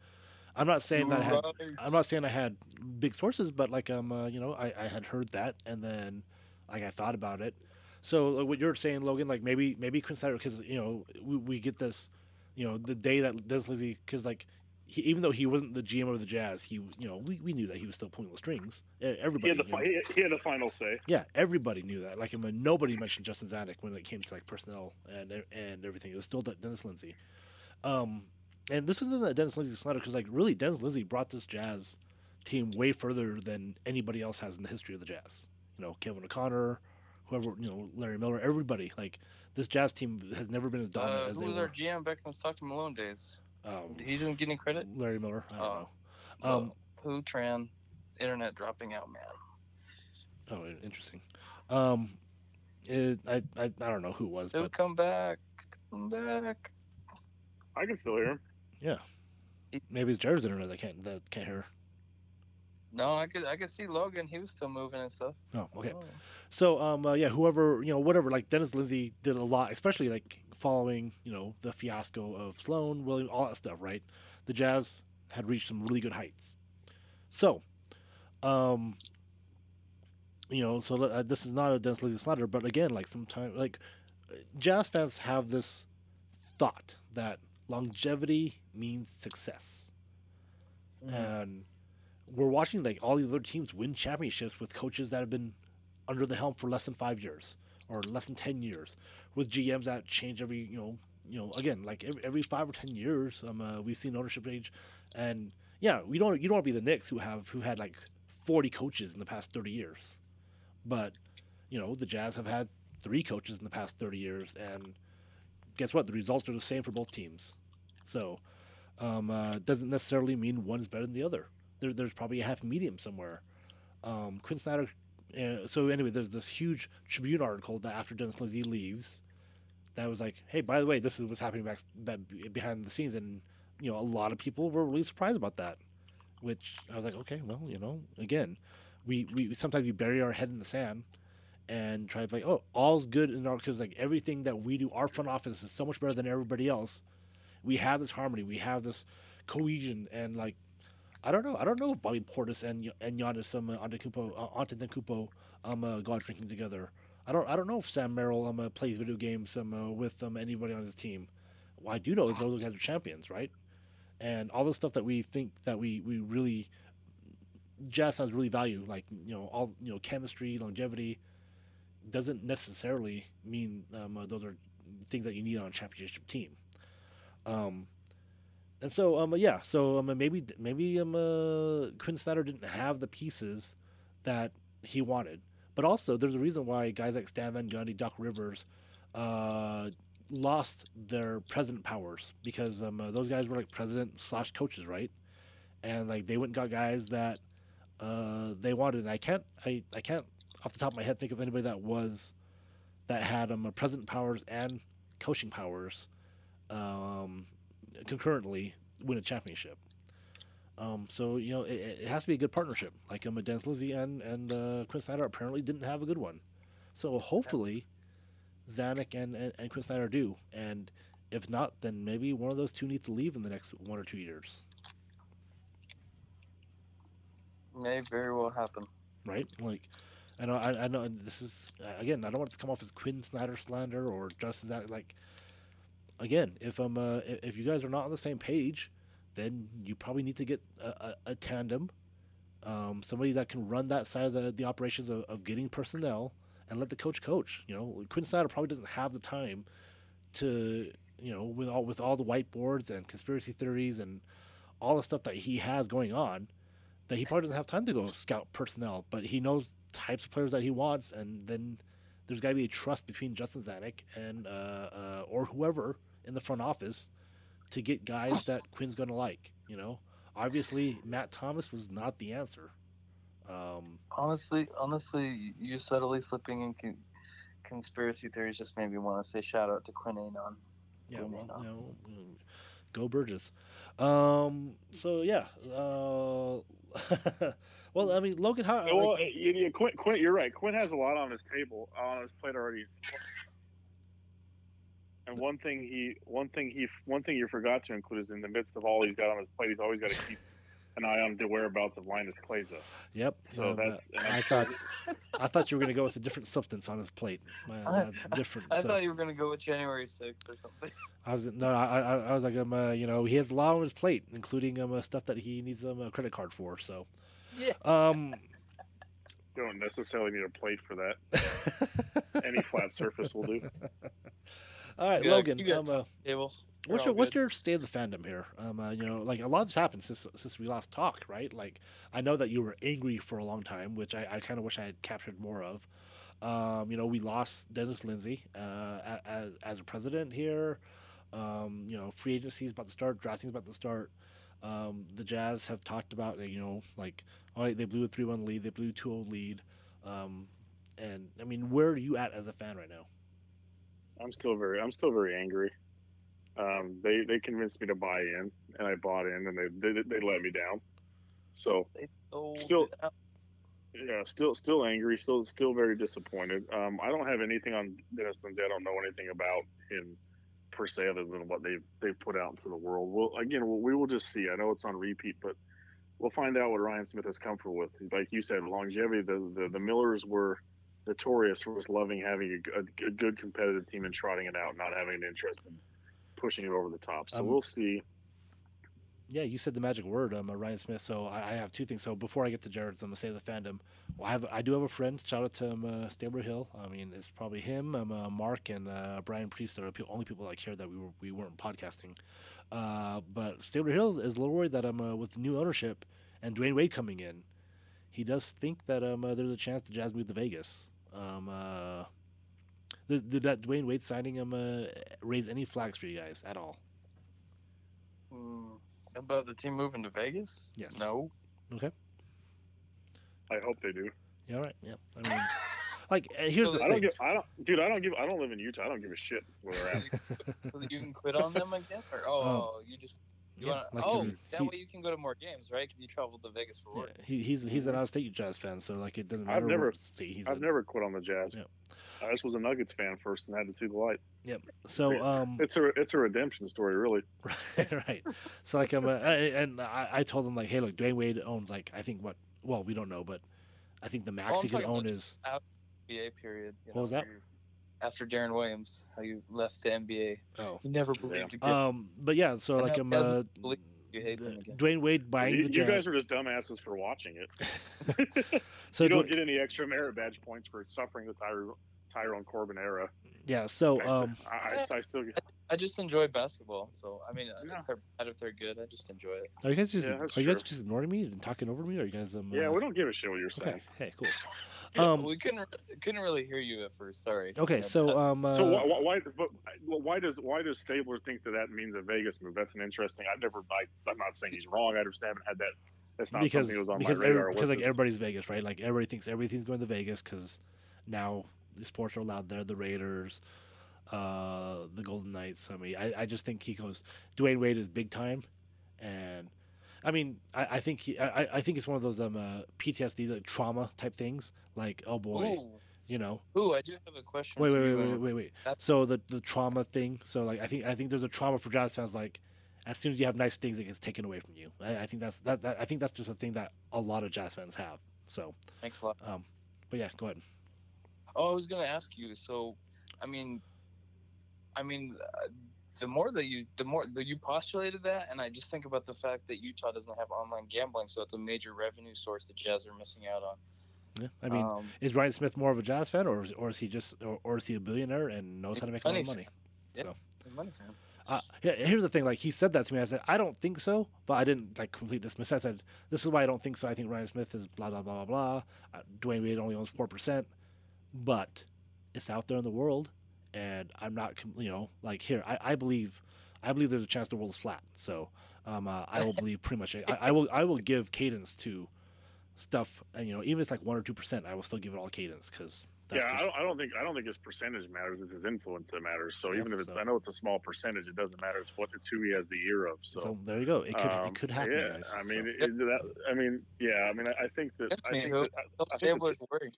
I'm not saying that I had, I'm not saying I had big sources, but like um uh, you know I, I had heard that and then like I thought about it. So like, what you're saying, Logan, like maybe maybe Quinn Snyder because you know we, we get this, you know the day that Dennis Lindsey because like he, even though he wasn't the GM of the Jazz, he you know we, we knew that he was still pulling the strings. E- He Everybody had the fi- he, he had the final say. Yeah, everybody knew that. Like, I mean, nobody mentioned Justin Zanik when it came to like personnel and and everything. It was still Dennis Lindsey. Um, and this isn't a Dennis Lindsey slander because like really, Dennis Lindsey brought this Jazz team way further than anybody else has in the history of the Jazz. You know, Kevin O'Connor, whoever, you know, Larry Miller, everybody. Like, this Jazz team has never been as dominant Uh, as who they was were. our GM back in the Stockton Malone days? Um, he didn't get any credit. Larry Miller. I don't Oh. know. Um, who Tran? Internet dropping out, man. Oh, interesting. Um, it, I, I I don't know who it was, He'll but come back. Come back. I can still hear him. yeah, maybe it's Jared's internet that can't that can't hear. No, I could I could see Logan. He was still moving and stuff. Oh, okay. So, um, uh, yeah, whoever you know, whatever. Like Dennis Lindsey did a lot, especially like following you know the fiasco of Sloan, William, all that stuff. Right, the Jazz had reached some really good heights. So, um, you know, so uh, this is not a Dennis Lindsey slander, but again, like sometimes like Jazz fans have this thought that longevity means success, and we're watching like all these other teams win championships with coaches that have been under the helm for less than five years or less than ten years, with GMs that change every you know you know again like every, every five or ten years. Um, uh, we've seen ownership change, and yeah, we don't you don't want to be the Knicks who have who had like forty coaches in the past thirty years, but you know the Jazz have had three coaches in the past thirty years, and guess what? The results are the same for both teams. So, um, uh, doesn't necessarily mean one's better than the other. There, there's probably a happy medium somewhere. Um, Quinn Snyder. Uh, so anyway, there's this huge Tribune article that after Dennis Lindsey leaves, that was like, hey, by the way, this is what's happening back, back behind the scenes, and you know, a lot of people were really surprised about that. Which I was like, okay, well, you know, again, we we sometimes we bury our head in the sand and try to like, oh, all's good in our because like everything that we do, our front office is so much better than everybody else. We have this harmony, we have this cohesion, and like I don't know, I don't know if Bobby Portis and and Giannis um, Antetokounmpo, uh, Antetokounmpo um uh, go out drinking together. I don't I don't know if Sam Merrill um uh, plays video games um uh, with um anybody on his team. What I do know is those guys are champions, right? And all the stuff that we think that we we really jazz fans really value, like you know all you know chemistry, longevity, doesn't necessarily mean um, uh, those are things that you need on a championship team. Um, and so um yeah, so um maybe maybe um uh, Quinn Snyder didn't have the pieces that he wanted, but also there's a reason why guys like Stan Van Gundy, Doc Rivers, uh, lost their president powers because um uh, those guys were like president slash coaches, right? And like they went and got guys that uh they wanted. And I can't I I can't off the top of my head think of anybody that was that had um president powers and coaching powers um concurrently win a championship. Um, so you know it, it has to be a good partnership. Like um, Dennis Lindsey and and uh, Quinn Snyder apparently didn't have a good one. So hopefully, Zanik and, and and Quinn Snyder do. And if not, then maybe one of those two needs to leave in the next one or two years. May very well happen. Right? Like, I know I, I know and this is again I don't want it to come off as Quinn Snyder slander or just that like. Again, if I'm uh, if you guys are not on the same page, then you probably need to get a, a, a tandem, um, somebody that can run that side of the, the operations of, of getting personnel and let the coach coach. You know, Quinn Snyder probably doesn't have the time to, you know, with all with all the whiteboards and conspiracy theories and all the stuff that he has going on, that he probably doesn't have time to go scout personnel. But he knows types of players that he wants, and then there's got to be a trust between Justin Zanik and uh, uh, or whoever in the front office to get guys that Quinn's going to like. You know, obviously Matt Thomas was not the answer. Um, Honestly, honestly, you subtly slipping in con- conspiracy theories just made me want to say shout out to Quinn Anon. yeah, Quinn well, Anon. you know, go Burgess. Um, so yeah. Uh, (laughs) well, I mean, Logan, how? Yeah, well, like- yeah, yeah, Quinn, Quinn, you're right. Quinn has a lot on his table, on his plate already. And one thing he, one thing he, one thing you forgot to include is in the midst of all he's got on his plate, he's always got to keep an eye on the whereabouts of Linas Kleiza. Yep. So um, that's, and I thought (laughs) I thought you were going to go with a different substance on his plate. Man, that's different. I so- thought you were gonna go with January sixth or something. I was no, I, I, I was like, um, uh, you know, he has a lot on his plate, including um, uh, stuff that he needs um, a credit card for. So, Yeah. um, you don't necessarily need a plate for that. Any flat surface will do. (laughs) all right, got- Logan, you um, uh, what's your what's your state of the fandom here? Um, uh, you know, like a lot has happened since since we last talked, right? Like, I know that you were angry for a long time, which I, I kind of wish I had captured more of. Um, you know, we lost Dennis Lindsey uh, as, as a president here. Um, you know, free agency is about to start, drafting is about to start. Um, the Jazz have talked about, uh, you know, like, all right, they blew a 3 1 lead, they blew a 2 0 lead. Um, and, I mean, where are you at as a fan right now? I'm still very, I'm still very angry. Um, they they convinced me to buy in, and I bought in, and they they, they let me down. So still, yeah, still still angry, still still very disappointed. Um, I don't have anything on Dennis Lindsey. I don't know anything about him per se, other than what they've they've put out into the world. Well, again, we'll, we will just see. I know it's on repeat, but we'll find out what Ryan Smith is comfortable with. Like you said, longevity. The the, the Millers were notorious for just loving having a, a, a good competitive team and trotting it out, not having an interest in pushing it over the top. So Um, we'll see. Yeah, you said the magic word, um, uh, Ryan Smith. So I, I have two things. So before I get to Jared's, I'm gonna say the fandom. Well, I have, I do have a friend. Shout out to um, uh, Stabler Hill. I mean, it's probably him, um, uh, Mark, and uh, Brian Priest are the only people I care that we were we weren't podcasting. Uh, but Stabler Hill is a little worried that um, uh, with new ownership and Dwyane Wade coming in, he does think that um, uh, there's a chance the Jazz move to Vegas. Um, uh, did, did that Dwyane Wade signing him uh, raise any flags for you guys at all? Hmm, about the team moving to Vegas? Yes. No. Okay. I hope they do. Yeah, all right. Yeah. I mean, like, and here's the I don't thing. give. I don't, dude. I don't give. I don't live in Utah. I don't give a shit where we're at. (laughs) So that you can quit on them again, or oh, you just you yeah, want like, oh that he- way you can go to more games, right? Because you traveled to Vegas for work. He, he's he's an out-of-state Jazz fan, so like it doesn't matter. I've never. see, he's I've in. never quit on the Jazz. Yeah. I just was a Nuggets fan first and had to see the light. Yep. So um, It's a it's a redemption story, really. (laughs) right. right. So like um, uh, and I, I told him like, hey, look, Dwyane Wade owns like I think what? Well, we don't know, but I think the max I'm he can own is. out NBA period. You What know, was that? Where you- After Deron Williams, how you left the NBA. Oh. You never believed again. Um, but yeah, so And like I'm he uh, believe you hate them again. Dwyane Wade buying You, the you guys are just dumbasses for watching it. (laughs) So you don't Dwayne- get any extra merit badge points for suffering the Tyre, Tyrone Corbin era. Yeah. So I, still, um, I, I, I still get. I just enjoy basketball. So I mean, uh, if they're bad, if they're good, I just enjoy it. are you guys just Yeah, are that's you guys just ignoring me and talking over me? Or are you guys um? Yeah, uh, we don't give a shit what you're saying. Okay. Cool. (laughs) Um, we couldn't couldn't really hear you at first. Sorry. Okay, so um, uh, So why, why, why- but why does why does Stabler think that that means a Vegas move? That's an interesting. I've never. I, I'm not saying he's wrong. I just haven't had that. That's not because something that was on because my every- radar. because like this- everybody's Vegas, right? Like everybody thinks everything's going to Vegas because now the sports are allowed there. The Raiders, uh, the Golden Knights. I mean, I, I just think Kiko's. Dwyane Wade is big time, and I mean, I, I think he, I, I- think it's one of those um uh, PTSD like trauma type things. Like, oh boy, Ooh. you know. Ooh, I do have a question. Wait, wait, wait, wait, uh, wait, wait. So the the trauma thing. So like, I think I think there's a trauma for Jazz fans. Like, as soon as you have nice things, it gets taken away from you. I, I think that's that, that. I think that's just a thing that a lot of Jazz fans have. So, Thanks a lot. um, but yeah, go ahead. Oh, I was gonna ask you. So, I mean, I mean, uh, the more that you, the more that you postulated that, and I just think about the fact that Utah doesn't have online gambling, so it's a major revenue source that Jazz are missing out on. Yeah, I mean, Um, is Ryan Smith more of a Jazz fan, or is- or is he just, or, or is he a billionaire and knows how to make a lot of Money money? Yeah, So. money time. Uh, yeah, here's the thing. Like he said that to me, I said I don't think so, but I didn't like completely dismiss. it. I said this is why I don't think so. I think Ryan Smith is blah blah blah blah blah. Uh, Dwyane Wade only owns four percent, but it's out there in the world, and I'm not, you know, like here. I, I believe, I believe there's a chance the world is flat. So um, uh, I will believe pretty much. I, I will I will give cadence to stuff, and you know, even if it's like one or two percent, I will still give it all cadence because yeah, I don't, I don't think I don't think his percentage matters. It's his influence that matters. So Yeah, even if it's, so- I know it's a small percentage, it doesn't matter. It's what it's who he has the ear of. So, So there you go. It could um, it could happen, yeah, guys. I mean, So- it, that, I mean, yeah, I mean, I, I think that Yes, I think he'll- that, I, he'll I think the, worry.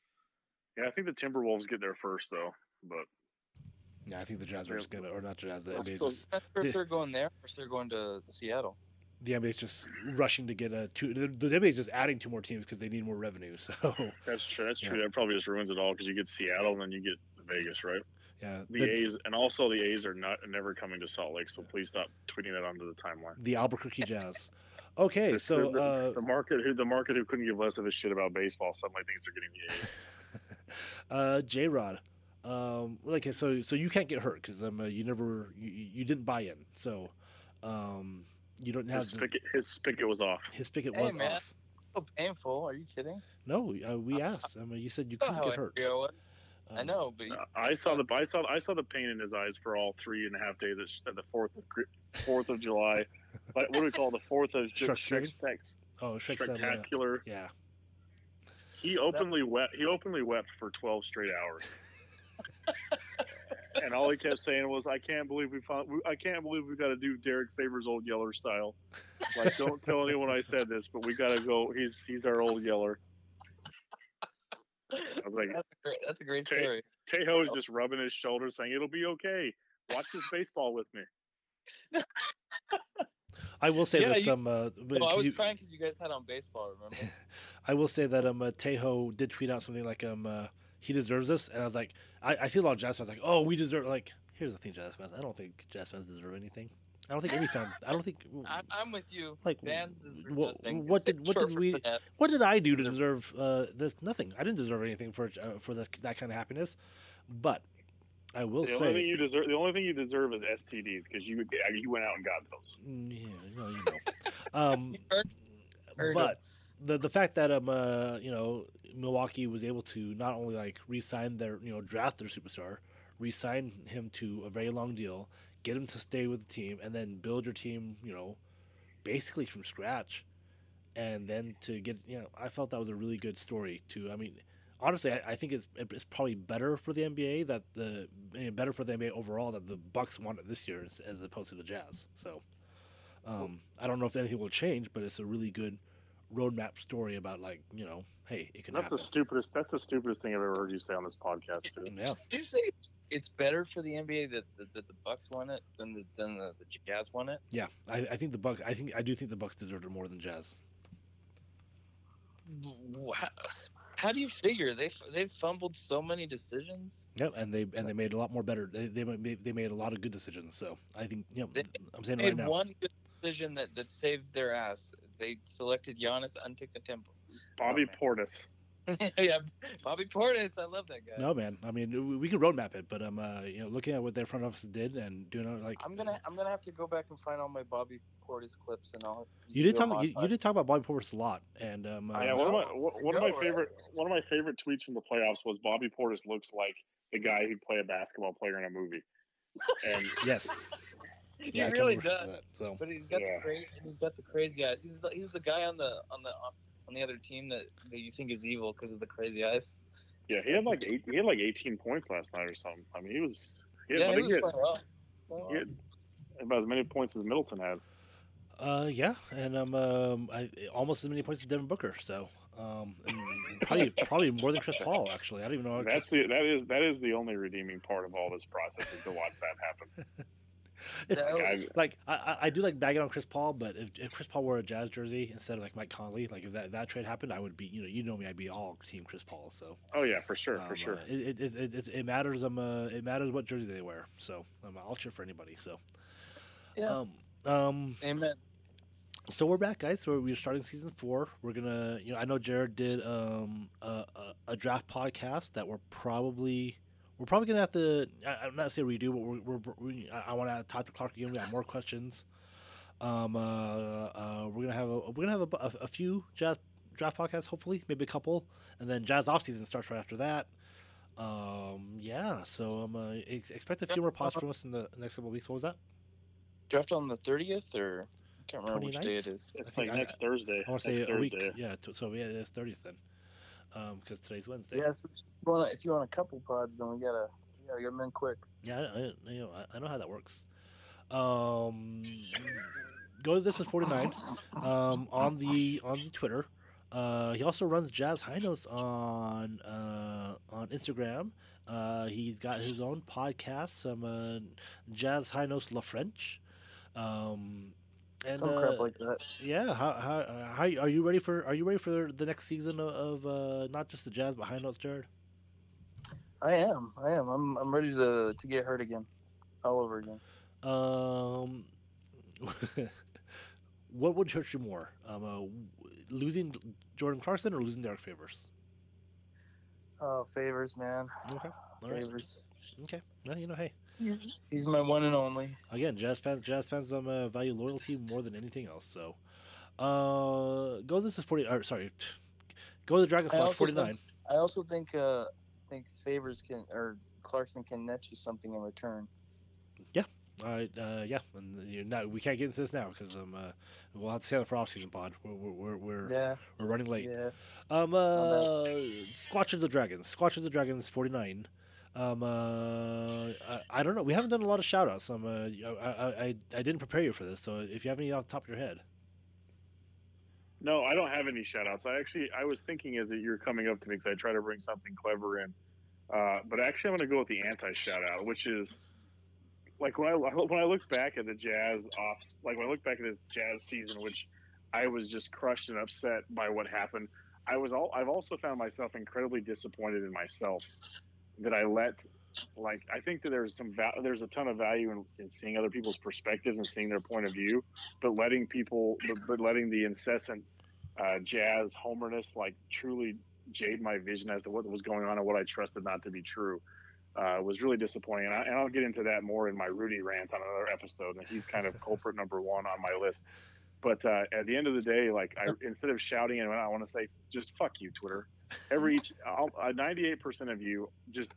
yeah, I think the Timberwolves get there first though. But yeah, I think the Jazz are just gonna, or not Jazz, the Let's NBA go- just First (laughs) they're going there, first they're going to Seattle. the NBA is just rushing to get a two. The, the NBA is just adding two more teams because they need more revenue. (laughs) So that's true. That's Yeah. true. That probably just ruins it all because you get Seattle and then you get Vegas, right? yeah, The, the, A's and also the A's are not never coming to Salt Lake, so please stop tweeting that onto the timeline. the Albuquerque Jazz. Okay, The- so the, uh, the market who the market who couldn't give less of a shit about baseball suddenly thinks they're getting the A's. (laughs) uh, J Rod. Um, like so, so you can't get hurt because um, uh, you never you, you didn't buy in, so um, you don't have His the, spigot, his spigot was off. his spigot Hey, was man. off. So painful. Are you kidding? No, uh, we asked. I mean, you said you I couldn't get hurt. angry I was. I Um, know, but Uh, I saw the I saw I saw the pain in his eyes for all three and a half days at, the fourth Fourth of July. (laughs) What, what do we call the Fourth of Ju- Shrek- Shrek- Oh, Shrek uh, Spectacular? yeah. He openly wept. He openly wept for twelve straight hours. (laughs) (laughs) and all he kept saying was, "I can't believe we found. I can't believe we got to do Derrick Favors old Yeller style. Like, don't tell anyone I said this, but we got to go. He's he's our old Yeller." I was like, that's a great, that's a great Tay- story. Tejo is just rubbing his shoulder, saying, "It'll be okay. Watch this baseball with me." (laughs) I will say Yeah, this. you- um, uh, Well, I was you- crying because you guys had on baseball. Remember? (laughs) I will say that um uh, Tejo did tweet out something like um uh, he deserves this, and I was like, I, I see a lot of Jazz fans like, oh, we deserve. Like, here's the thing, Jazz fans. I don't think Jazz fans deserve anything. I don't think any fan. I don't think. (laughs) I, I'm with you. Like, fans deserve What, nothing. what did what did we that. what did I do to deserve uh, this? Nothing. I didn't deserve anything for uh, for that that kind of happiness. But I will The only thing say, you deserve, the only thing you deserve is STDs because you you went out and got those. Mm, yeah, well, you know. (laughs) Um, Heard but the the fact that um uh, you know Milwaukee was able to not only like re-sign their you know draft their superstar, re-sign him to a very long deal, get him to stay with the team, and then build your team you know basically from scratch, and then to get you know I felt that was a really good story too. I mean. Honestly, I, I think it's it's probably better for the NBA that the eh, better for the NBA overall that the Bucks won it this year as, as opposed to the Jazz. So, um, I don't know if anything will change, but it's a really good roadmap story about like you know, hey, it can That's happen. the stupidest. That's the stupidest thing I've ever heard you say on this podcast. Too. Yeah. Did you say it's, it's better for the NBA that, that, that the Bucks won it than the than the, the Jazz won it? Yeah, I, I think the Bucks. I think I do think the Bucks deserved it more than Jazz. W- How, how do you figure they they've fumbled so many decisions? Yep, and they and they made a lot more better. They they made, they made a lot of good decisions. So I think you know, I'm saying it right now. one good decision that, that saved their ass. They selected Giannis Antetokounmpo. Bobby Portis. (laughs) yeah, Bobby Portis. I love that guy. No, man. I mean, we- we could roadmap it, but um, uh, you know, looking at what their front office did and doing it like I'm gonna I'm gonna have to go back and find all my Bobby Portis clips and all. you did talk, you, you did talk about Bobby Portis a lot, and um, uh, Yeah, one of my one one of my go, favorite one of my favorite tweets from the playoffs was Bobby Portis looks like the guy who'd play a basketball player in a movie. And (laughs) yes, (laughs) he Yeah, really does. that, so. But he's got Yeah. the crazy. He's got the crazy eyes. He's the, he's the guy on the on the on the other team that, that you think is evil because of the crazy eyes. yeah, he had like eight, he had like 18 points last night or something. I mean, he was he had, Yeah, I he think was he had, playing well. He had about as many points as Middleton had. uh, yeah, and um, um, I, almost as many points as Devin Booker, so um, and probably (laughs) probably more than Chris Paul actually. I don't even know. how Chris- That's the that is that is the only redeeming part of all this process is to watch that happen. (laughs) (laughs) It's- That was- I- like I, I- do like bagging on Chris Paul, but if, if Chris Paul wore a Jazz jersey instead of like Mike Conley, like if that, that trade happened, I would be you know you know me, I'd be all team Chris Paul. So Oh yeah, for sure, for um, sure. uh, it, it, it, it, it matters. Um, uh, it matters what jersey they wear. So um, I'll cheer for anybody. So Yeah. um, um, Amen. so we're back, guys. So we're starting season four. We're gonna, you know, I know Jared did um a, a, a draft podcast that we're probably we're probably gonna have to. I, I'm not saying redo, but we're, we're, we I, I want to talk to Clark again. We got more questions. Um, uh, uh, we're gonna have a we're gonna have a, a, a few jazz draft podcasts, hopefully, maybe a couple, and then jazz off season starts right after that. Um, yeah. So I'm uh, ex- expect a few more pods from us in the next couple of weeks. What was that? Draft on the thirtieth or I can't remember which day it is. It's like I- next Thursday. I want to next say a week. Yeah. T- so yeah, it's thirtieth then. Um, because today's Wednesday. Yeah, so if you want if you want a couple pods, then we gotta we gotta get them in quick. Yeah, I, I, you know, I, I know how that works. Um, go to this is forty nine. Um, on the on the Twitter. Uh, he also runs Jazz High Notes on uh, on Instagram. Uh, he's got his own podcast, some uh, Jazz High Notes La French. Um, and Some uh, crap like that. yeah, how, how, uh, how are you ready for? Are you ready for the next season of, uh, not just the Jazz but High Notes, Jared? I am. I am. I'm. I'm ready to to get hurt again, all over again. Um, (laughs) what would hurt you more, um, uh, losing Jordan Clarkson or losing Derrick Favors? Oh, favors, man. Okay, all. Favors. Okay, well, you know, hey, He's my one and only. again, Jazz fans, Jazz fans, um, uh, value loyalty more than anything else. So, uh, go. This is forty. Or sorry, go to the Dragon I Squad forty nine. I also think uh think favors can or Clarkson can net you something in return. Yeah. All right. Uh, yeah. And you know, we can't get into this now because um, uh, we'll have to save it for off season pod. We're we're we're, we're, Yeah. we're running late. Yeah. Um. Uh, Squatch of the Dragons. Squatch of the Dragons. Forty nine. Um. Uh. I, I don't know. We haven't done a lot of shout outs. Um. Uh, I, I I didn't prepare you for this. So if you have any off the top of your head. No, I don't have any shout outs. I actually I was thinking as you're coming up to me because I try to bring something clever in. Uh, but actually, I'm going to go with the anti shout out, which is like when I when I look back at the Jazz off, like when I look back at this Jazz season, which I was just crushed and upset by what happened. I was all I've also found myself incredibly disappointed in myself that I let like I think that there's some va- there's a ton of value in, in seeing other people's perspectives and seeing their point of view, but letting people but, but letting the incessant uh, jazz homerness like truly jade my vision as to what was going on and what I trusted not to be true uh, was really disappointing. And, I, and I'll get into that more in my Rudy rant on another episode. And he's kind of culprit number one on my list. But uh, at the end of the day, like I, instead of shouting, and I want to say, just fuck you, Twitter. Every uh, 98% of you, just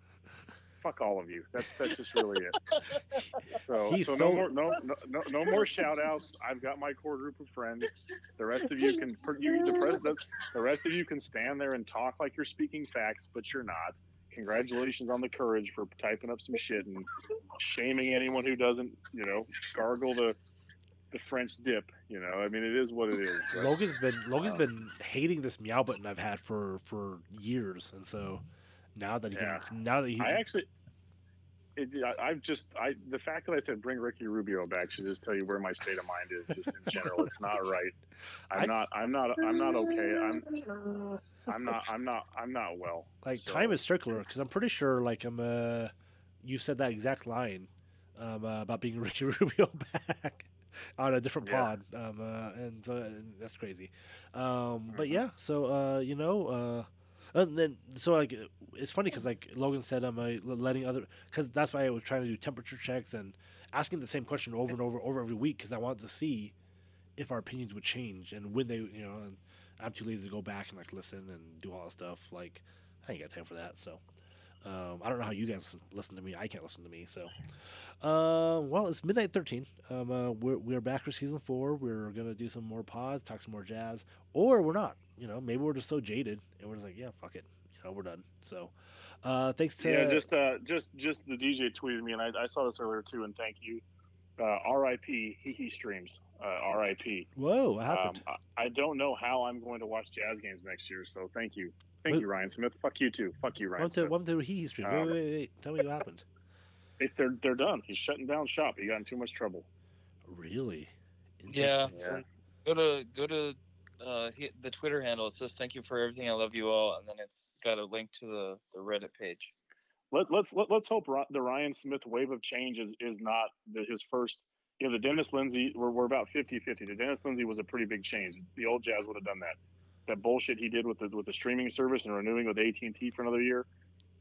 fuck all of you. That's that's just really it. (laughs) So, so, so- no more no, no no no more shout outs. I've got my core group of friends. The rest of you can you, the president the rest of you can stand there and talk like you're speaking facts, but you're not. Congratulations on the courage for typing up some shit and shaming anyone who doesn't, you know, gargle the the French dip. You know, I mean, it is what it is. (laughs) but- Logan's been Logan's been hating this meow button I've had for for years, and so now that he Yeah. can, now that he I actually, it, I, I've just, I the fact that I said bring Ricky Rubio back should just tell you where my state of mind is. Just in general, it's not right. (laughs) I'm I- not, I'm not, I'm not okay. I'm, I'm not, I'm not, I'm not well. like So- time is circular because I'm pretty sure like I'm uh you said that exact line um, uh, about being (laughs) Ricky Rubio back (laughs) on a different Yeah. pod um, uh, and uh, that's crazy um, but Mm-hmm. yeah so uh, you know uh, And then so like it's funny because like Logan said, I'm uh, letting other because that's why I was trying to do temperature checks and asking the same question over and over over every week because I wanted to see if our opinions would change and when they you know. And I'm too lazy to go back and like listen and do all that stuff. Like I ain't got time for that. So um, I don't know how you guys listen to me. I can't listen to me. So uh, well, it's midnight thirteen. Um, uh, we're we're back for season four. We're gonna do some more pods, talk some more jazz, or we're not. You know, maybe we're just so jaded and we're just like, yeah, fuck it. You know, we're done. So, uh, thanks to yeah, just uh, just just the DJ tweeted me, and I, I saw this earlier too, and thank you. Uh, R.I.P. He he streams. Uh, R.I.P. Whoa, what happened? Um, I, I don't know how I'm going to watch Jazz games next year, so thank you, thank What- you, Ryan Smith. Fuck you too. Fuck you, Ryan One to Smith. one to he stream. Um, Wait, wait, wait, wait. Tell me what happened. (laughs) It, they're they're done. He's shutting down shop. He got in too much trouble. Really? Yeah. Yeah. Go to go to uh, he- the Twitter handle. It says "Thank you for everything. I love you all," and then it's got a link to the the Reddit page. Let, let's let, let's hope the Ryan Smith wave of change is, is not the, his first. You know, the Dennis Lindsey, we're, we're about 50 50. The Dennis Lindsey was a pretty big change. The old Jazz would have done that. That bullshit he did with the with the streaming service and renewing with AT and T for another year.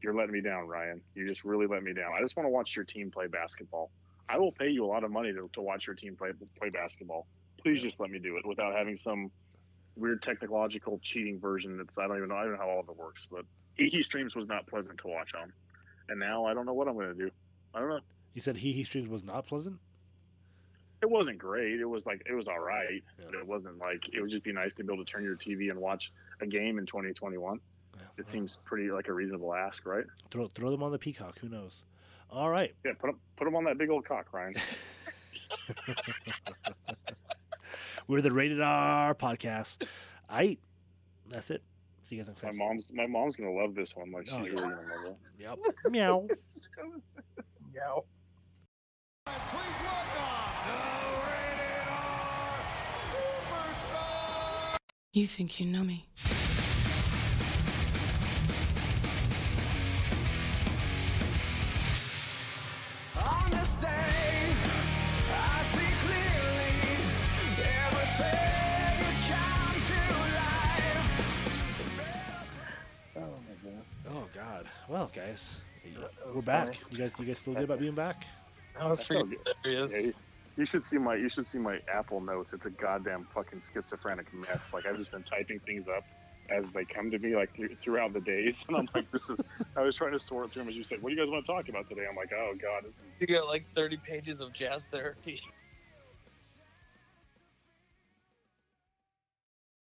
You're letting me down, Ryan. You just really let me down. I just want to watch your team play basketball. I will pay you a lot of money to, to watch your team play play basketball. Please just let me do it without having some weird technological cheating version. That's I don't even know. I don't know how all of it works, but he, he streams was not pleasant to watch on and now I don't know what I'm going to do. I don't know. You said he he streams was not pleasant. It wasn't great. It was like it was all right, but it wasn't like it would just be nice to be able to turn your TV and watch a game in 2021. It seems pretty like a reasonable ask, right? Throw throw them on the peacock. Who knows? All right. Yeah, put 'em- put them on that big old cock, Ryan. (laughs) We're the Rated R podcast. I. That's it. See you guys next time. my mom's my mom's gonna love this one. Like she's Oh, really gonna love it. Yep. Meow. (laughs) Meow. You think you know me? On this day, I see clearly everything has come to life. Oh my goodness. Oh God. Well, guys, we're back. funny. You guys, do you guys feel good about being back? That was I feel freaking good. hilarious. Yeah, you, you should see my you should see my Apple Notes. It's a goddamn fucking schizophrenic mess. Like I've just been typing things up as they come to me like th- throughout the days, (laughs) and I'm like, this is. I was trying to sort through them as you said. What do you guys want to talk about today? I'm like, oh god, this is You got like 30 pages of jazz therapy.